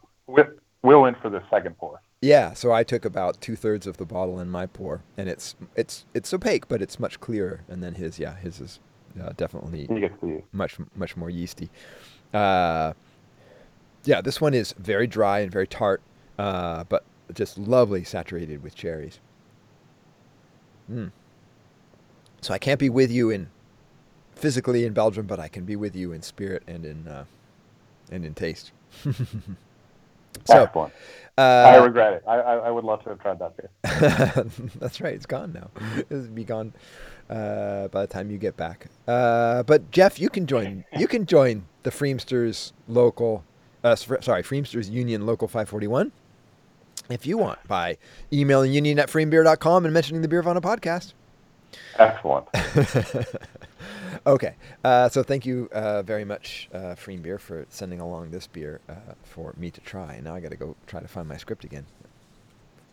Will went for the second pour. Yeah, so I took about two thirds of the bottle in my pour, and it's it's it's opaque, but it's much clearer. And then his, yeah, his is uh, definitely much much more yeasty. Uh, yeah, this one is very dry and very tart, uh, but just lovely saturated with cherries. Mm. So I can't be with you in physically in Belgium, but I can be with you in spirit and in uh, and in taste. so, Excellent. Uh, I regret it. I, I, I, would love to have tried that beer. That's right. It's gone now. It'll be gone uh, by the time you get back. Uh, but Jeff, you can join. You can join the Pfriemsters local. Uh, sorry, Pfriemsters Union Local 541 if you want by emailing union at pfriembeer.com and mentioning the Beer Beervana podcast. Excellent. okay. Uh, so thank you uh, very much, uh, Pfriem Beer, for sending along this beer uh, for me to try. And Now I got to go try to find my script again,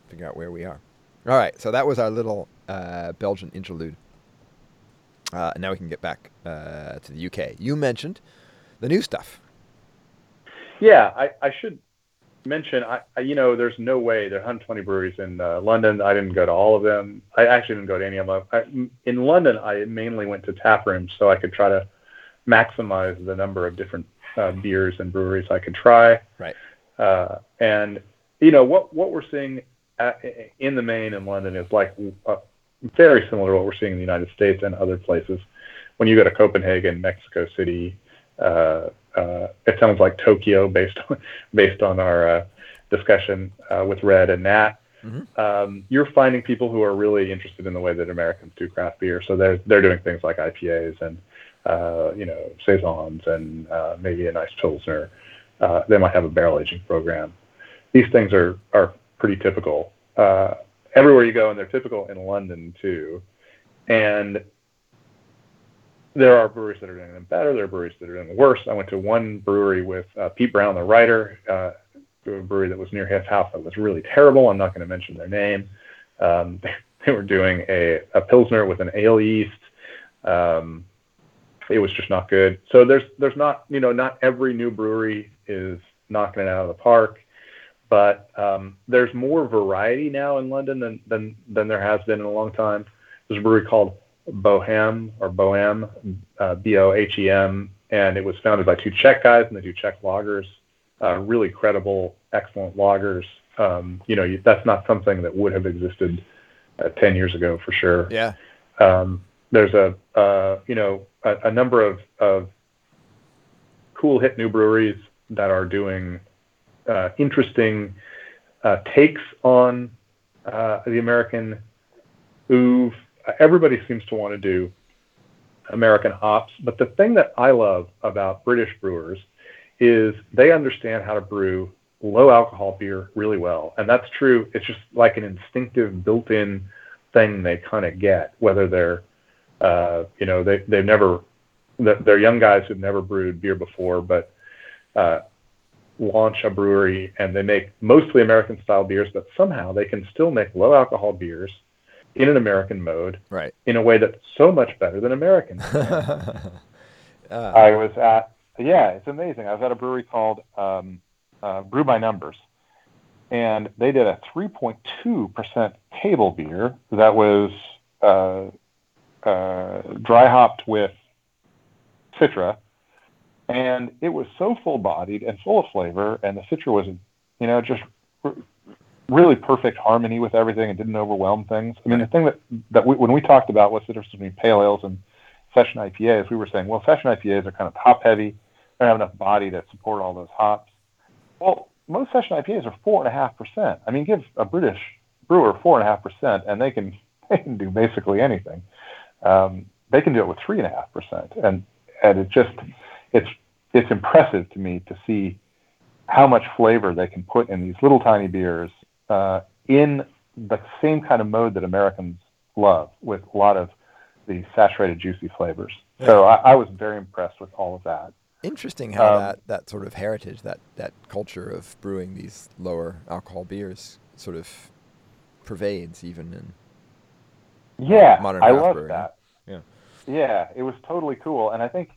figure out where we are. All right. So that was our little uh, Belgian interlude. Uh, now we can get back uh, to the UK. You mentioned the new stuff. Yeah, I, I should mention, I, I, you know, there's no way there are 120 breweries in uh, London. I didn't go to all of them. I actually didn't go to any of them. I, in London, I mainly went to tap rooms so I could try to maximize the number of different uh, beers and breweries I could try. Right. Uh, and you know what what we're seeing at, in the main in London is like uh, very similar to what we're seeing in the United States and other places. When you go to Copenhagen, Mexico City, uh, uh, it sounds like Tokyo based on based on our uh, discussion uh, with Red and Nat. Mm-hmm. Um, you're finding people who are really interested in the way that Americans do craft beer. So they're they're doing things like IPAs and uh, you know saisons and uh, maybe a nice pilsner. Uh, they might have a barrel aging program. These things are are pretty typical everywhere you go, and they're typical in London too. And there are breweries that are doing them better. There are breweries that are doing them worse. I went to one brewery with uh, Pete Brown, the writer, uh, a brewery that was near his house that was really terrible. I'm not going to mention their name. Um, they were doing a, a pilsner with an ale yeast. Um, it was just not good. So there's there's not you know not every new brewery is knocking it out of the park, but um, there's more variety now in London than than than there has been in a long time. There's a brewery called Bohem or Bohem, uh, B-O-H-E-M, and it was founded by two Czech guys, and they do Czech lagers, uh, really credible, excellent lagers. Um, you know, you, that's not something that would have existed uh, 10 years ago for sure. Yeah. Um, there's a, uh, you know, a, a number of, of cool hit new breweries that are doing uh, interesting uh, takes on uh, the American oeuvre everybody seems to want to do American hops, but the thing that I love about British brewers is they understand how to brew low alcohol beer really well. And that's true. It's just like an instinctive built in thing they kind of get, whether they're, uh, you know, they, they've never, they're young guys who've never brewed beer before, but uh, launch a brewery and they make mostly American style beers, but somehow they can still make low alcohol beers in an American mode, right? In a way that's so much better than American. uh, I was at yeah, it's amazing. I was at a brewery called um, uh, Brew by Numbers, and they did a 3.2 percent table beer that was uh, uh, dry hopped with Citra, and it was so full bodied and full of flavor, and the Citra was, you know, just really perfect harmony with everything and didn't overwhelm things. I mean, the thing that that we, when we talked about what's the difference between pale ales and session IPAs, we were saying, well, session IPAs are kind of top heavy. They don't have enough body to support all those hops. Well, most session IPAs are four and a half percent. I mean, give a British brewer four and a half percent, and they can they can do basically anything. Um, they can do it with three and a half percent, and and it just it's it's impressive to me to see how much flavor they can put in these little tiny beers in the same kind of mode that Americans love, with a lot of the saturated, juicy flavors. Yeah. So I, I, was very impressed with all of that. interesting how um, that, that sort of heritage, that, that culture of brewing these lower alcohol beers sort of pervades even in yeah, modern I love that. Yeah. Yeah, it was totally cool. And I think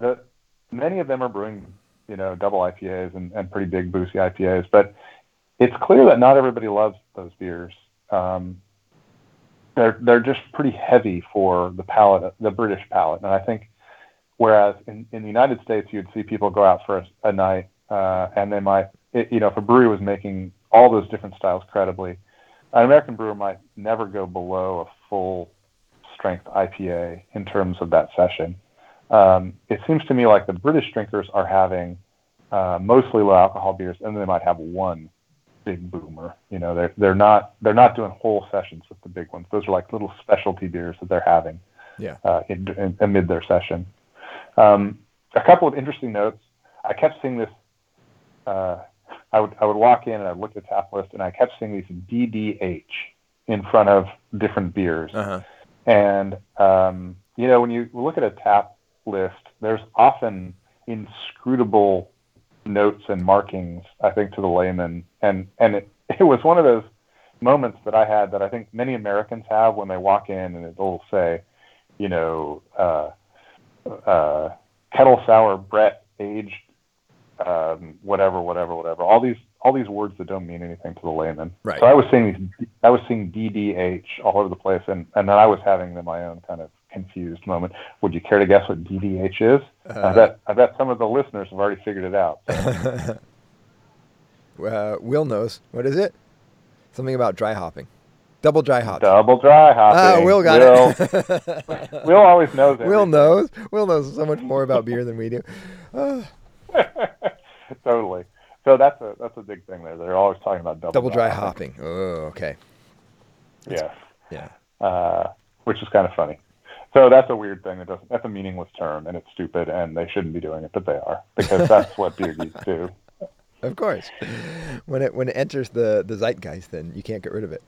that many of them are brewing, you know, double IPAs and, and pretty big boozy IPAs, but it's clear that not everybody loves those beers. Um, they're they're just pretty heavy for the palate, the British palate, and I think whereas in, in the United States you'd see people go out for a, a night uh, and they might, it, you know, if a brewery was making all those different styles credibly, an American brewer might never go below a full strength IPA in terms of that session. Um, it seems to me like the British drinkers are having uh, mostly low alcohol beers, and they might have one big boomer. You know, they're they're not they're not doing whole sessions with the big ones. Those are like little specialty beers that they're having. Yeah. Uh, in, in, amid their session. Um, a couple of interesting notes. I kept seeing this. Uh, I would I would walk in and I'd look at the tap list and I kept seeing these DDH in front of different beers. Uh-huh. And um, you know, when you look at a tap list, there's often inscrutable notes and markings. I think to the layman, and and it, it was one of those moments that I had that I think many Americans have when they walk in and it'll say, you know, uh, uh, kettle sour Brett aged um, whatever, whatever, whatever. All these all these words that don't mean anything to the layman. Right. So I was seeing these, I was seeing DDH all over the place, and and then I was having my own kind of confused moment. Would you care to guess what DDH is? Uh, I bet I bet some of the listeners have already figured it out. So. uh, Will knows. What is it? Something about dry hopping. Double dry hop. Double dry hopping. Ah, Will got Will, it. Will always knows. Everything. Will knows. Will knows so much more about beer than we do. Uh. totally. So that's a that's a big thing there. They're always talking about double, double dry, dry hopping. hopping. Oh, okay. Yes. Yeah. Uh, which is kind of funny. So that's a weird thing. That doesn't. That's a meaningless term, and it's stupid, and they shouldn't be doing it, but they are because that's what beer geeks do. Of course, when it when it enters the the zeitgeist, then you can't get rid of it.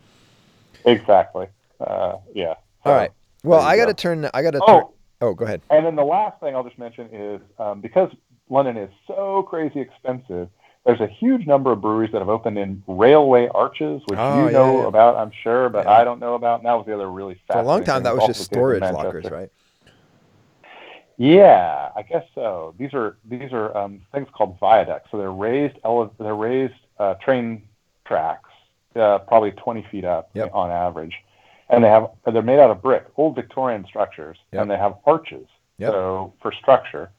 Exactly. Uh, yeah. So, All right. Well, I got to turn. I got to. Oh. oh, go ahead. And then the last thing I'll just mention is um, because London is so crazy expensive. There's a huge number of breweries that have opened in railway arches, which oh, you yeah, know yeah. about, I'm sure, but yeah. I don't know about. And that was the other really For a long time, that was just storage lockers, right? Yeah, I guess so. These are these are um, things called viaducts. So they're raised ele- they're raised uh, train tracks, uh, probably 20 feet up yep. on average, and they have they're made out of brick, old Victorian structures, yep. and they have arches. Yep. So for structure,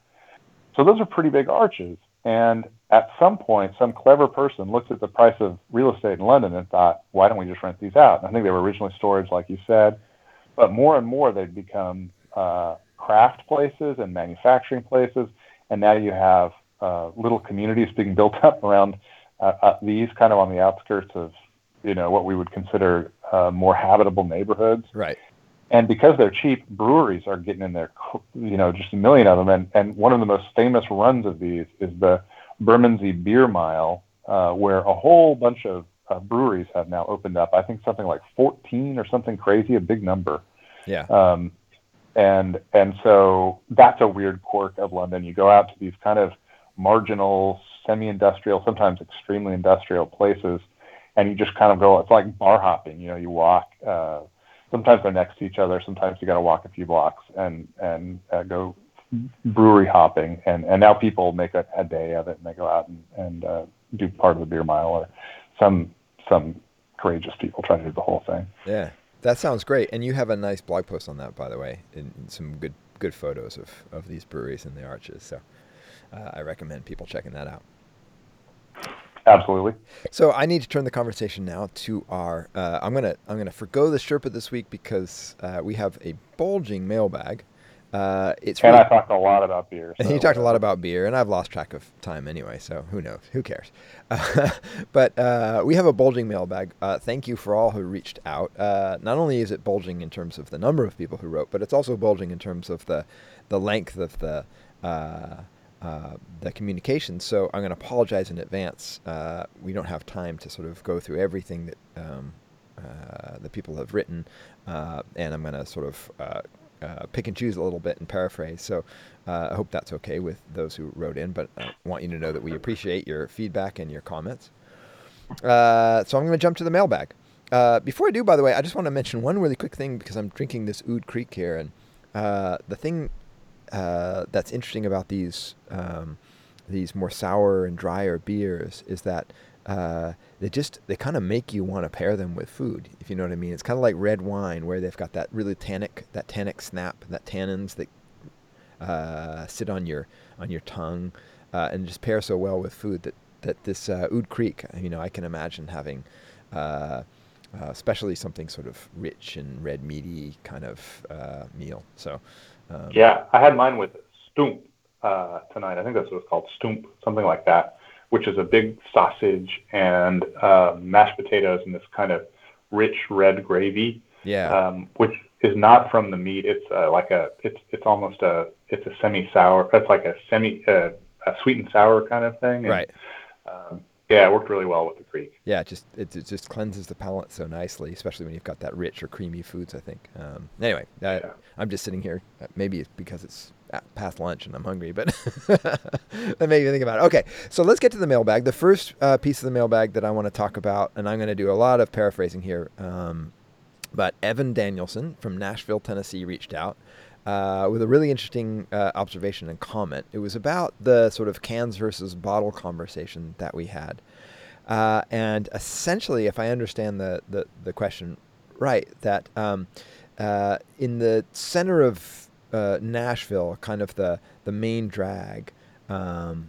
so those are pretty big arches. And at some point, some clever person looked at the price of real estate in London and thought, why don't we just rent these out? And I think they were originally storage, like you said, but more and more they've become uh, craft places and manufacturing places. And now you have uh, little communities being built up around uh, uh these, kind of on the outskirts of, you know, what we would consider uh, more habitable neighborhoods. Right and because they're cheap, breweries are getting in there, you know, just a million of them. And, and one of the most famous runs of these is the Bermondsey Beer Mile, uh, where a whole bunch of uh, breweries have now opened up. I think something like 14 or something crazy, a big number. Yeah. Um, and and so that's a weird quirk of London. You go out to these kind of marginal, semi-industrial, sometimes extremely industrial places, and you just kind of go. It's like bar hopping. You know, you walk. Uh, sometimes they're next to each other. Sometimes you got to walk a few blocks and and uh, go brewery hopping. And and now people make a, a day of it and they go out and and uh, do part of the beer mile. Or some some courageous people try to do the whole thing. Yeah, that sounds great. And you have a nice blog post on that, by the way, and some good good photos of of these breweries and the arches. So uh, I recommend people checking that out. Absolutely. So I need to turn the conversation now to our. Uh, I'm gonna I'm gonna forego the Sherpa this week because uh, we have a bulging mailbag. Uh, it's and really, I talked a lot about beer. So. And you talked a lot about beer, and I've lost track of time anyway. So who knows? Who cares? but uh, we have a bulging mailbag. Uh, thank you for all who reached out. Uh, not only is it bulging in terms of the number of people who wrote, but it's also bulging in terms of the the length of the uh, the communication. So I'm going to apologize in advance. Uh, we don't have time to sort of go through everything that um, uh, the people have written, uh, and I'm going to sort of uh, uh, pick and choose a little bit and paraphrase. So I hope that's okay with those who wrote in, but I want you to know that we appreciate your feedback and your comments. So I'm going to jump to the mailbag. Before I do, by the way, I just want to mention one really quick thing because I'm drinking this Oud Kriek here, and the thing uh, that's interesting about these um, these more sour and drier beers is that uh, they just they kind of make you want to pair them with food, if you know what I mean. It's kind of like red wine, where they've got that really tannic, that tannic snap, that tannins that uh, sit on your on your tongue, uh, and just pair so well with food that that this uh, Oud Kriek, you know, I can imagine having. Uh, uh, especially something sort of rich and red meaty kind of meal. So, um, yeah, I had mine with Stoemp uh, tonight. I think that's what it's called, Stoemp, something like that, which is a big sausage and uh, mashed potatoes and this kind of rich red gravy. Yeah. Um, which is not from the meat. It's uh, like a, it's it's almost a, it's a semi sour. It's like a semi, uh, a sweet and sour kind of thing. And, right. Um, yeah, it worked really well with the kriek. Yeah, it just it, it, just cleanses the palate so nicely, especially when you've got that rich or creamy foods. I think. Um, anyway, I, yeah. I'm just sitting here. Uh, maybe it's because it's past lunch and I'm hungry, but that made me think about it. Okay, so let's get to the mailbag. The first uh, piece of the mailbag that I want to talk about, and I'm going to do a lot of paraphrasing here, um, but Evan Danielson from Nashville, Tennessee, reached out. Uh, with a really interesting uh, observation and comment. It was about the sort of cans versus bottle conversation that we had. Uh, and essentially, if I understand the, the, the question right, that um, uh, in the center of uh, Nashville, kind of the, the main drag um,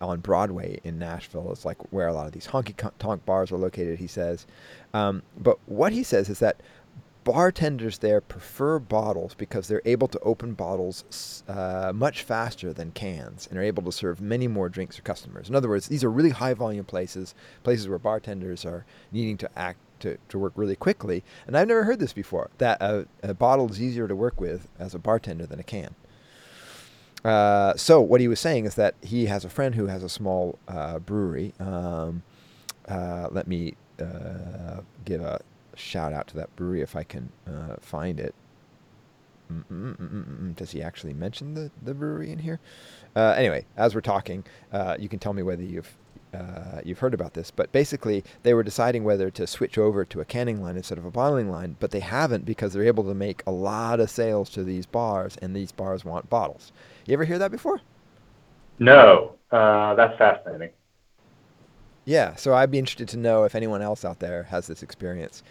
on Broadway in Nashville is like where a lot of these honky tonk bars are located, he says. Um, but what he says is that bartenders there prefer bottles because they're able to open bottles uh, much faster than cans and are able to serve many more drinks to customers. In other words, these are really high volume places, places where bartenders are needing to act to, to work really quickly. And I've never heard this before that a, a bottle is easier to work with as a bartender than a can. Uh, so what he was saying is that he has a friend who has a small uh, brewery. Um, uh, let me uh, give a shout out to that brewery if I can uh, find it. Mm-mm-mm-mm-mm. Does he actually mention the, the brewery in here? Uh, anyway, as we're talking, uh, you can tell me whether you've uh, you've heard about this. But basically, they were deciding whether to switch over to a canning line instead of a bottling line, but they haven't because they're able to make a lot of sales to these bars, and these bars want bottles. You ever hear that before? No, uh, that's fascinating. Yeah, so I'd be interested to know if anyone else out there has this experience.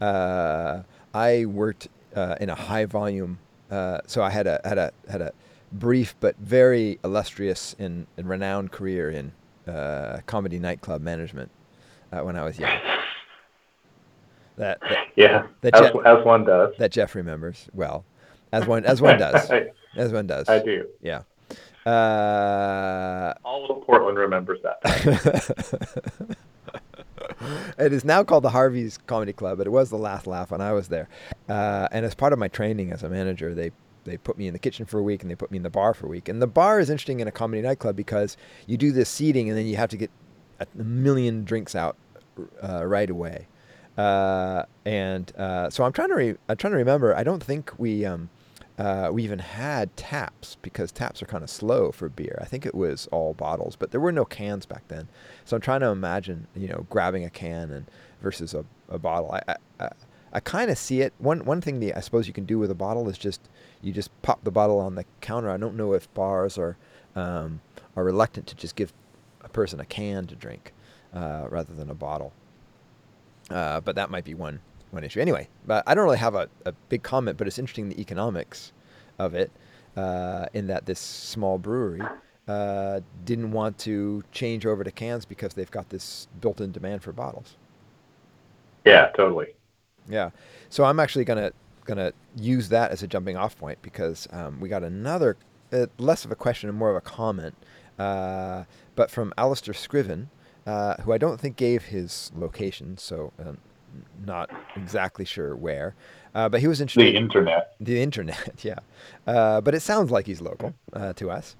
Uh, I worked uh, in a high volume, uh, so I had a had a had a brief but very illustrious and, and renowned career in uh, comedy nightclub management uh, when I was young. That, that yeah, that as, Jeff, as one does. That Jeff remembers well, as one as one does, as one does. I do. Yeah. Uh, All of Portland remembers that. it is now called the Harvey's Comedy Club, but it was the Last Laugh when I was there. Uh, and as part of my training as a manager, they they put me in the kitchen for a week and they put me in the bar for a week. And the bar is interesting in a comedy nightclub because you do this seating and then you have to get a million drinks out uh, right away. Uh, and uh, so I'm trying to re- I'm trying to remember. I don't think we um, uh, we even had taps because taps are kind of slow for beer. I think it was all bottles, but there were no cans back then. So I'm trying to imagine, you know, grabbing a can and versus a, a bottle. I I, I kind of see it. One one thing the I suppose you can do with a bottle is just you just pop the bottle on the counter. I don't know if bars are um, are reluctant to just give a person a can to drink uh, rather than a bottle. Uh, but that might be one one issue. Anyway, but I don't really have a, a big comment, but it's interesting the economics of it uh, in that this small brewery uh, didn't want to change over to cans because they've got this built-in demand for bottles. Yeah, totally. Yeah, so I'm actually gonna gonna use that as a jumping off point because um, we got another uh, less of a question and more of a comment, uh, but from Alistair Scriven, uh, who I don't think gave his location, so um, not exactly sure where. Uh, but he was interested. The internet. The internet, yeah. Uh, but it sounds like he's local uh, to us.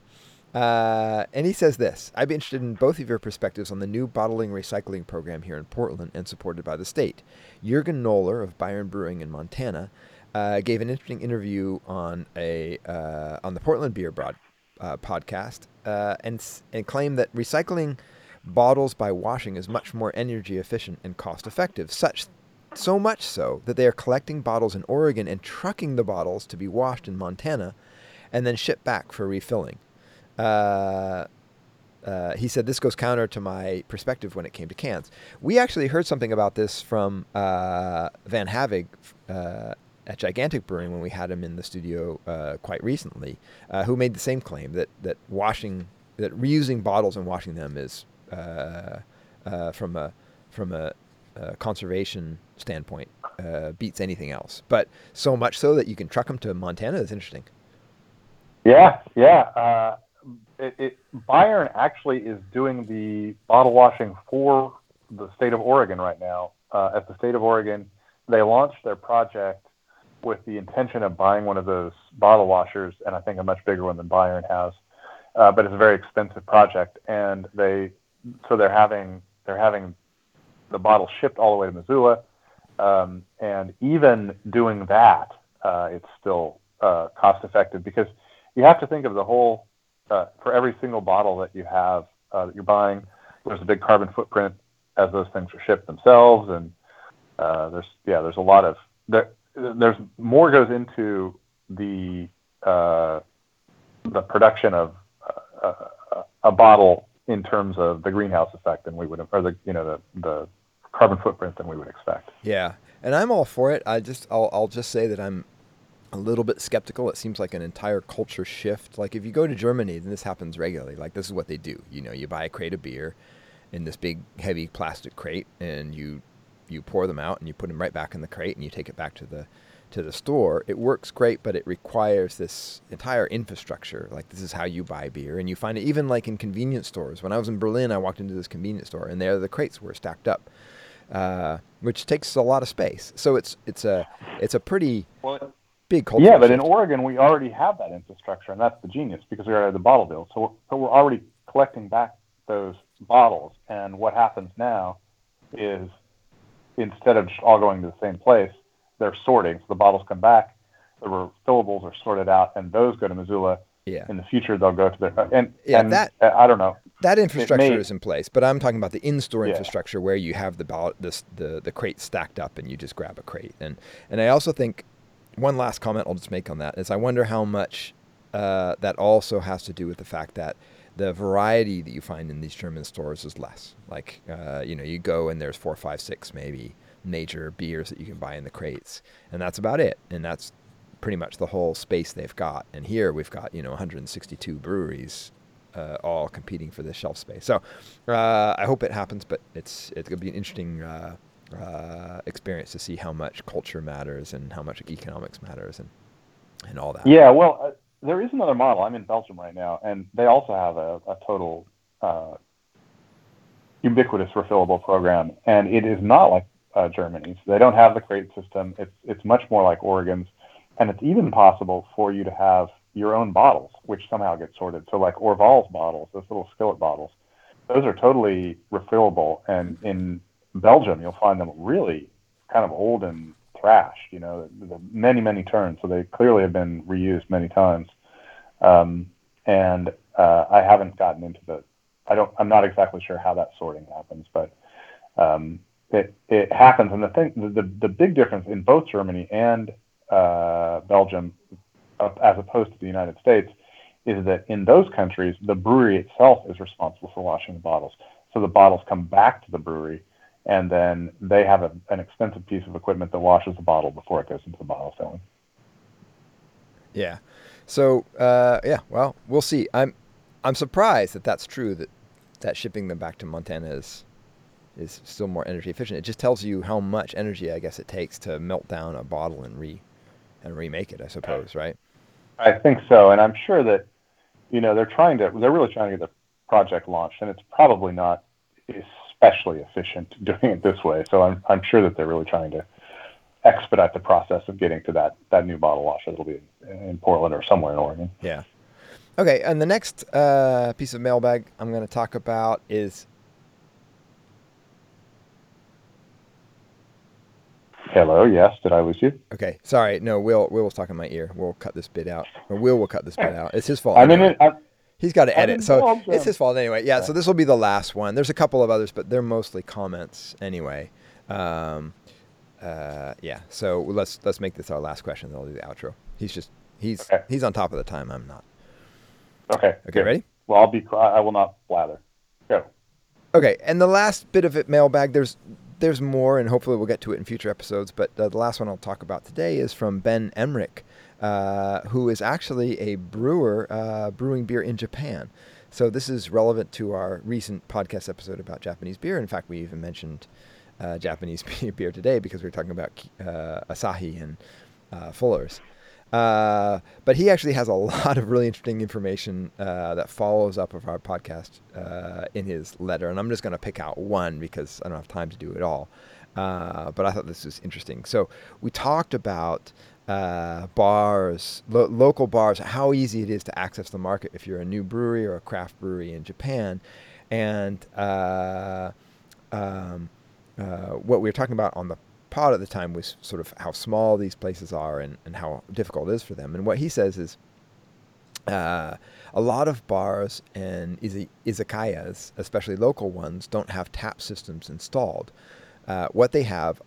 Uh, and he says this I'd be interested in both of your perspectives on the new bottling recycling program here in Portland and supported by the state. Jurgen Knöller of Bayern Brewing in Montana uh, gave an interesting interview on a uh, on the Portland Beer Broad uh, podcast uh, and and claimed that recycling bottles by washing is much more energy efficient and cost effective. Such so much so that they are collecting bottles in Oregon and trucking the bottles to be washed in Montana, and then shipped back for refilling. Uh, uh, he said this goes counter to my perspective when it came to cans. We actually heard something about this from uh, Van Havig uh, at Gigantic Brewing when we had him in the studio uh, quite recently, uh, who made the same claim that that washing that reusing bottles and washing them is uh, from a from a, a conservation standpoint beats anything else. But so much so that you can truck them to Montana is interesting. Yeah, yeah it, it, Bayern actually is doing the bottle washing for the state of Oregon right now. Uh, at the state of Oregon, they launched their project with the intention of buying one of those bottle washers, and I think a much bigger one than Bayern has. Uh, but it's a very expensive project, and they so they're having they're having the bottle shipped all the way to Missoula, um, and even doing that, uh, it's still uh, cost effective because you have to think of the whole uh, for every single bottle that you have uh, that you're buying, there's a big carbon footprint as those things are shipped themselves, and uh, there's yeah, there's a lot of there, there's more goes into the uh, the production of uh, a, a bottle in terms of the greenhouse effect than we would or the you know the the carbon footprint than we would expect. Yeah, and I'm all for it. I just I'll I'll just say that I'm a little bit skeptical. It seems like an entire culture shift. Like if you go to Germany, then this happens regularly. Like this is what they do. You know, you buy a crate of beer in this big heavy plastic crate and you you pour them out and you put them right back in the crate and you take it back to the to the store. It works great, but it requires this entire infrastructure. Like this is how you buy beer, and you find it even like in convenience stores. When I was in Berlin, I walked into this convenience store, and there the crates were stacked up, uh, which takes a lot of space. So it's it's a it's a pretty well, big culture. Yeah, but in Oregon, we already have that infrastructure, and that's the genius because we already have the bottle deal. So we're, so we're already collecting back those bottles. And what happens now is instead of just all going to the same place, they're sorting. So the bottles come back, the refillables are sorted out, and those go to Missoula. Yeah. In the future, they'll go to their and yeah and, that uh, I don't know that infrastructure may, is in place, but I'm talking about the in-store yeah. infrastructure where you have the ball, this, the the crates stacked up and you just grab a crate. And and I also think one last comment I'll just make on that is I wonder how much uh, that also has to do with the fact that the variety that you find in these German stores is less. Like, uh, you know, you go and there's four, five, six maybe major beers that you can buy in the crates, and that's about it. And that's pretty much the whole space they've got. And here we've got, you know, 162 breweries uh, all competing for this shelf space. So uh, I hope it happens, but it's it's going to be an interesting uh, uh, experience to see how much culture matters and how much economics matters and and all that. Yeah, well, uh, there is another model. I'm in Belgium right now, and they also have a, a total uh, ubiquitous refillable program, and it is not like uh, Germany's. They don't have the crate system. It's it's much more like Oregon's, and it's even possible for you to have your own bottles, which somehow get sorted. So like Orval's bottles, those little skillet bottles, those are totally refillable, and in Belgium, you'll find them really kind of old and thrashed, you know, many, many turns. So they clearly have been reused many times. Um, and uh, I haven't gotten into the, I don't, I'm not exactly sure how that sorting happens, but um, it, it happens. And the thing, the, the, big difference in both Germany and uh, Belgium, as opposed to the United States, is that in those countries, the brewery itself is responsible for washing the bottles. So the bottles come back to the brewery and then they have a, an expensive piece of equipment that washes the bottle before it goes into the bottle filling. Yeah. So uh, yeah, well, we'll see. I'm I'm surprised that that's true that that shipping them back to Montana is is still more energy efficient. It just tells you how much energy I guess it takes to melt down a bottle and re and remake it. I suppose, right? I think so, and I'm sure that you know they're trying to they're really trying to get the project launched, and it's probably not especially efficient doing it this way. So I'm I'm sure that they're really trying to expedite the process of getting to that that new bottle washer that'll be in, in Portland or somewhere in Oregon. Yeah. Okay, and the next uh, piece of mailbag I'm going to talk about is Hello. Yes. Did I lose you? Okay. Sorry. No. Will. Will was talking in my ear. We'll cut this bit out. Or Will will cut this bit out. It's his fault. I mean, it, I, He's got to edit, so it's his fault anyway. Yeah, so this will be the last one. There's a couple of others, but they're mostly comments anyway. Um, uh, yeah, so let's let's make this our last question. Then I'll do the outro. He's just he's okay. he's on top of the time. I'm not. Okay. Okay. Good. Ready? Well, I'll be. I will not blather. Go. Okay, and the last bit of it mailbag. There's there's more, and hopefully we'll get to it in future episodes. But uh, the last one I'll talk about today is from Ben Emmerich. Uh, who is actually a brewer uh, brewing beer in Japan. So this is relevant to our recent podcast episode about Japanese beer. In fact, we even mentioned uh, Japanese beer today because we were talking about uh, Asahi and uh, but he actually has a lot of really interesting information that follows up of our podcast in his letter, and I'm just going to pick out one because I don't have time to do it all. but I thought this was interesting. So we talked about uh, bars, lo- local bars, how easy it is to access the market if you're a new brewery or a craft brewery in Japan. And uh, um, uh, what we were talking about on the pod at the time was sort of how small these places are and, and how difficult it is for them. And what he says is uh, a lot of bars and izakayas, especially local ones, don't have tap systems installed. Uh, what they have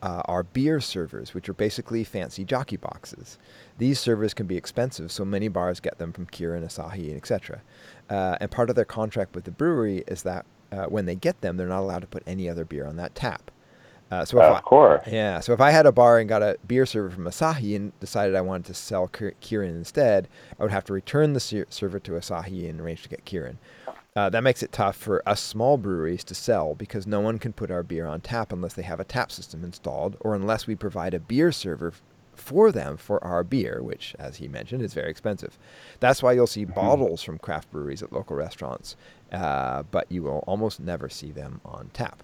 uh, are beer servers, which are basically fancy jockey boxes. These servers can be expensive, so many bars get them from Kirin, Asahi, etc. Uh, and part of their contract with the brewery is that uh, when they get them, they're not allowed to put any other beer on that tap. Uh, so of I, course. Yeah. So if I had a bar and got a beer server from Asahi and decided I wanted to sell Kirin instead, I would have to return the server to Asahi and arrange to get Kirin. Uh, that makes it tough for us small breweries to sell because no one can put our beer on tap unless they have a tap system installed or unless we provide a beer server f- for them for our beer, which, as he mentioned, is very expensive. That's why you'll see mm-hmm. bottles from craft breweries at local restaurants, uh, but you will almost never see them on tap.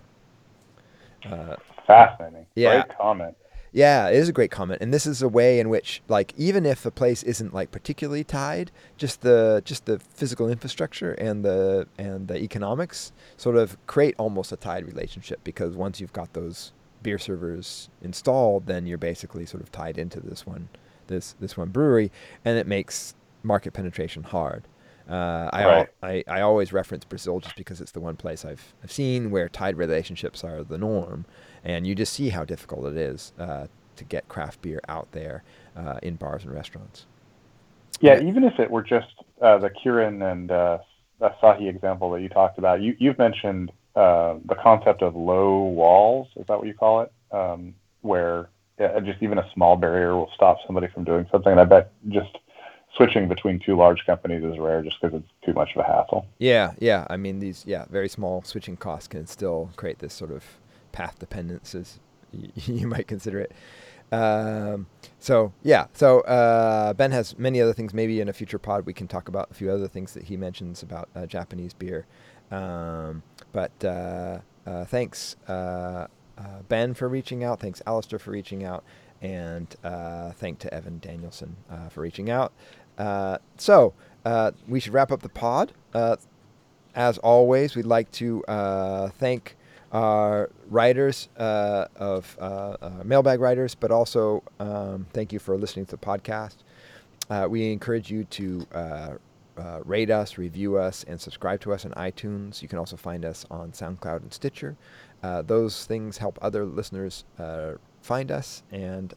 Uh, Fascinating. Yeah. Great comment. Yeah, it is a great comment, and this is a way in which, like, even if a place isn't like particularly tied, just the just the physical infrastructure and the and the economics sort of create almost a tied relationship because once you've got those beer servers installed, then you're basically sort of tied into this one this this one brewery, and it makes market penetration hard. Uh, I, right. I, I always reference Brazil just because it's the one place I've, I've seen where tied relationships are the norm and you just see how difficult it is uh, to get craft beer out there uh, in bars and restaurants. Yeah, even if it were just uh, the Kirin and uh, Asahi example that you talked about, you, you've mentioned uh, the concept of low walls. Is that what you call it? Um, where yeah, just even a small barrier will stop somebody from doing something. And I bet just switching between two large companies is rare just because it's too much of a hassle. Yeah, yeah. I mean, these yeah very small switching costs can still create this sort of path dependence, as you might consider it. Um, so yeah, so uh, Ben has many other things. Maybe in a future pod we can talk about a few other things that he mentions about uh, Japanese beer. Um, but uh, uh thanks uh, uh, Ben for reaching out. Thanks Alistair for reaching out, and thank to Evan Danielson for reaching out. so we should wrap up the pod. as always, we'd like to thank our writers uh, of uh, uh, mailbag writers, but also um, thank you for listening to the podcast. Uh, we encourage you to uh, uh, rate us, review us, and subscribe to us on iTunes. You can also find us on SoundCloud and Stitcher. those things help other listeners find us and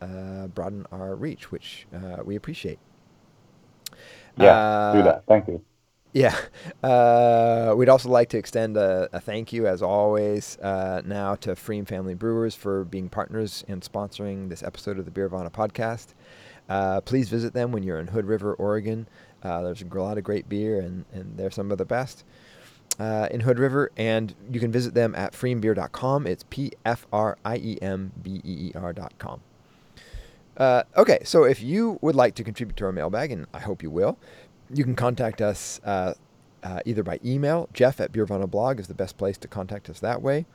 broaden our reach, which we appreciate. Yeah, do that. Thank you. Yeah. Uh, we'd also like to extend a, a thank you, as always, uh, now to Pfriem Family Brewers for being partners and sponsoring this episode of the Beervana podcast. Uh, please visit them when you're in Hood River, Oregon. Uh, there's a lot of great beer, and, and they're some of the best uh, in Hood River. And you can visit them at pfriembeer.com. It's P F R I E M B E E R.com. Uh, okay, so if you would like to contribute to our mailbag, and I hope you will, you can contact us uh, uh, either by email. Jeff at Beervana blog is the best place to contact us that way.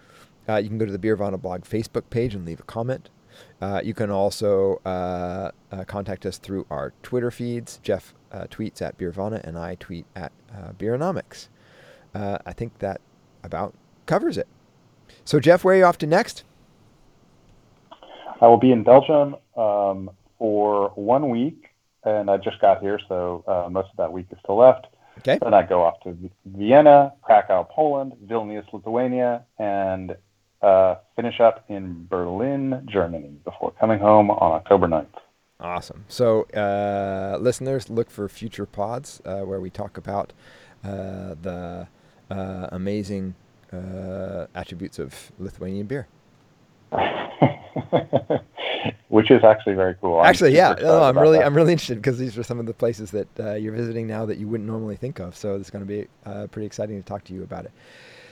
Uh, you can go to the Beervana blog Facebook page and leave a comment. Uh, you can also uh, uh, contact us through our Twitter feeds. Jeff tweets at Beervana and I tweet at Beeronomics. I think that about covers it. So, Jeff, where are you off to next? I will be in Belgium um, for one week, and I just got here, so uh, most of that week is still left. Okay. Then I go off to Vienna, Krakow, Poland, Vilnius, Lithuania, and uh, finish up in Berlin, Germany, before coming home on October 9th. Awesome. So, uh, listeners, look for future pods uh, where we talk about uh, the uh, amazing uh, attributes of Lithuanian beer. Which is actually very cool. I'm actually, yeah, no, I'm really, that. I'm really interested because these are some of the places that uh, you're visiting now that you wouldn't normally think of. So it's going to be pretty exciting to talk to you about it.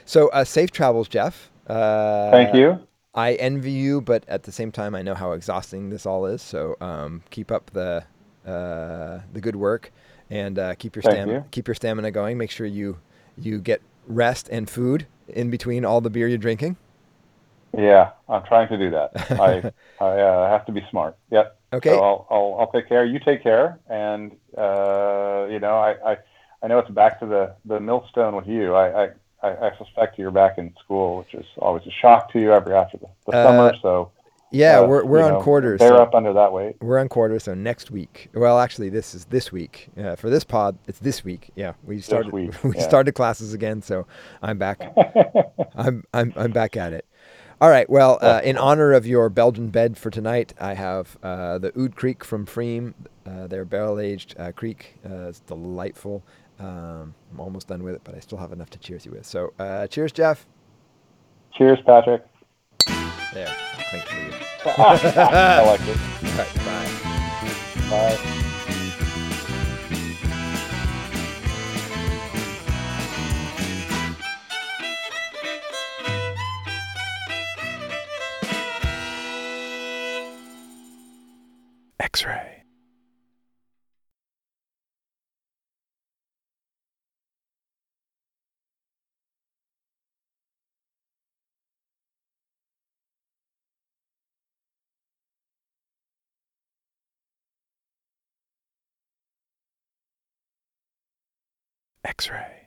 So, safe travels, Jeff. Thank you. I envy you, but at the same time, I know how exhausting this all is. So um, keep up the uh, the good work and uh, keep your stamina you. keep your stamina going. Make sure you you get rest and food in between all the beer you're drinking. Yeah, I'm trying to do that. I I uh, have to be smart. Yep. Okay. So I'll, I'll I'll take care. You take care, and uh, you know I, I I know it's back to the the millstone with you. I, I I, suspect you're back in school, which is always a shock to you every after the, the uh, summer. So yeah, uh, we're we're on know, quarters. They're so up under that weight. We're on quarters. So next week, well, actually, this is this week. Uh, for this pod, it's this week. Yeah, we started week, we yeah. started classes again, so I'm back. I'm I'm I'm back at it. All right. Well, uh, in honor of your Belgian bed for tonight, I have uh, the Oud Kriek from Pfriem. Uh, their barrel aged uh, Kriek. Uh, it's delightful. Um, I'm almost done with it, but I still have enough to cheers you with. So, uh, cheers, Jeff. Cheers, Patrick. There, thanks for you. I like it. All right, bye. Bye. X-ray. X ray.